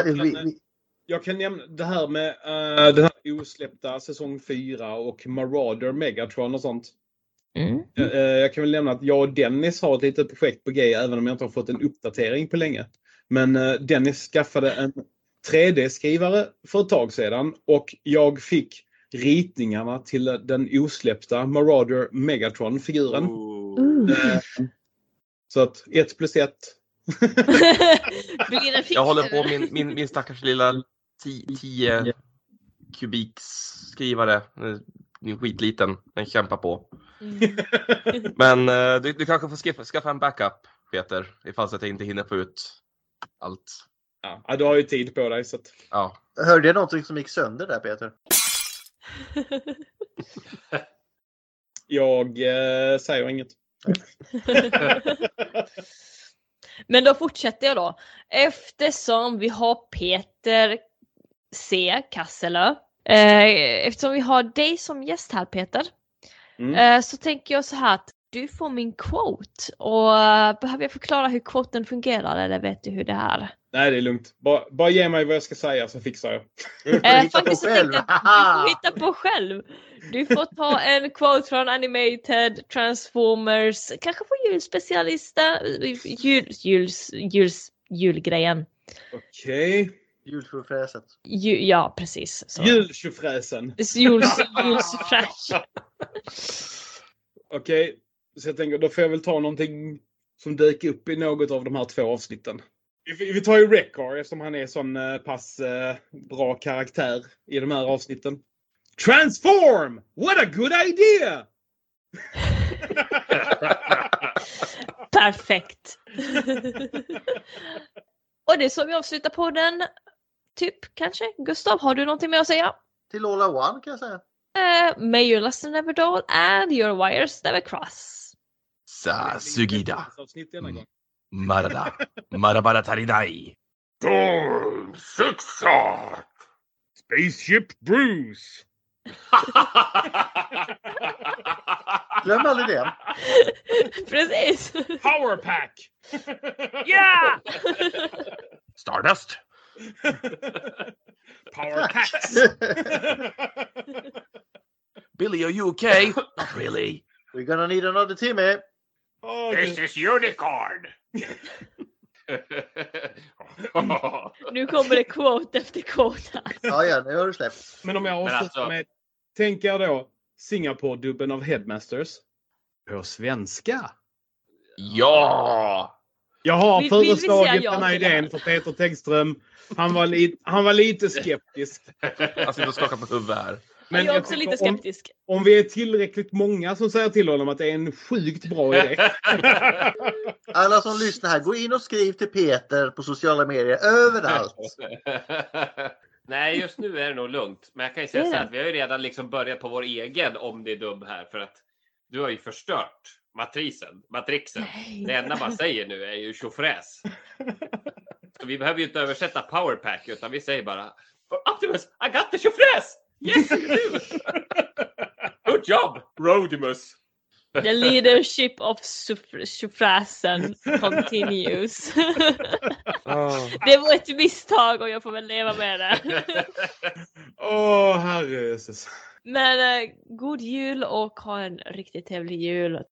Jag kan nämna det här med uh, den här osläppta säsong 4 och Marauder Megatron och sånt. Mm. Eh, jag kan väl nämna att jag och Dennis har ett litet projekt på G även om jag inte har fått en uppdatering på länge. Men eh, Dennis skaffade en 3D-skrivare för ett tag sedan och jag fick ritningarna till den osläppta Marauder Megatron-figuren. Eh, Så att 1 plus 1. Blir det Jag håller på min, min, min stackars lilla 10 kubikskrivare. Den är skitliten. Den kämpar på. Mm. Men eh, du, du kanske får skaffa, skaffa en backup Peter. Ifall så att jag inte hinner få ut allt. Ja, du har ju tid på dig. Så att... Ja. hörde jag någonting som gick sönder där Peter? Jag eh, säger inget. Men då fortsätter jag då. Eftersom vi har Peter C. Kasselö. Eh, eftersom vi har dig som gäst här Peter. Mm. Eh, så tänker jag så här att du får min quote. Och eh, behöver jag förklara hur quoten fungerar eller vet du hur det är? Nej, det är lugnt. Bara, bara ge mig vad jag ska säga så fixar jag. Eh, faktiskt så tänkte jag att du får hitta på själv. Du får ta en quote från Animated, Transformers, kanske på julspecialista, jul, juls, juls, julgrejen. Okej. Julfräset. Ju, ja, precis. Jultjofräsen. Juls, julsfräsch. Okej, så jag tänker då får jag väl ta någonting som dök upp i något av de här två avsnitten. Vi, vi tar ju Rekar eftersom han är sån eh, pass eh, bra karaktär i de här avsnitten. Transform! What a good idea! Perfekt. Och det är så vi avslutar på den. Typ, kanske. Gustav, har du någonting mer att säga? Till All One kan jag säga. Uh, may your lesson never dull and your wires never cross. Sa sugida. Avsnitt denna gång. Marada. Marabara tarinai. Storm Sixart! Spaceship Bruce! Glöm aldrig det. Precis! Powerpack! Ja! Stardust. Powerpacks! Billy, are you okay? Not really. We're gonna need another Timmy. Oh, This is Unicorn! Nu kommer det quote efter quote. här. Ja, ja, nu har du släppt. Men om jag avslutar alltså- med, tänk er då Singapore-dubben av Headmasters. På svenska. Ja! Jag har vi föreslagit ja den här? idén för Peter Tengström. Han var, li, han var lite skeptisk. Han sitter och skakar på huvudet här. Men jag är jag också tycker lite om- skeptisk. Om vi är tillräckligt många som säger till honom att det är en sjukt bra idé. Alla som lyssnar här, gå in och skriv till Peter på sociala medier överallt. Nej, just nu är det nog lugnt. Men jag kan ju säga är så här att vi har ju redan liksom börjat på vår egen om det är dubb här för att du har ju förstört matrisen, matrixen. Nej. Det enda man säger nu är ju tjofräs. Så vi behöver ju inte översätta powerpack utan vi säger bara Optimus, I got the tjofräs! Yes you do! Good job, Rodimus! The leadership of suff- suffrasen continues. det var ett misstag och jag får väl leva med det. Åh, herrejösses. Men eh, god jul och ha en riktigt trevlig jul.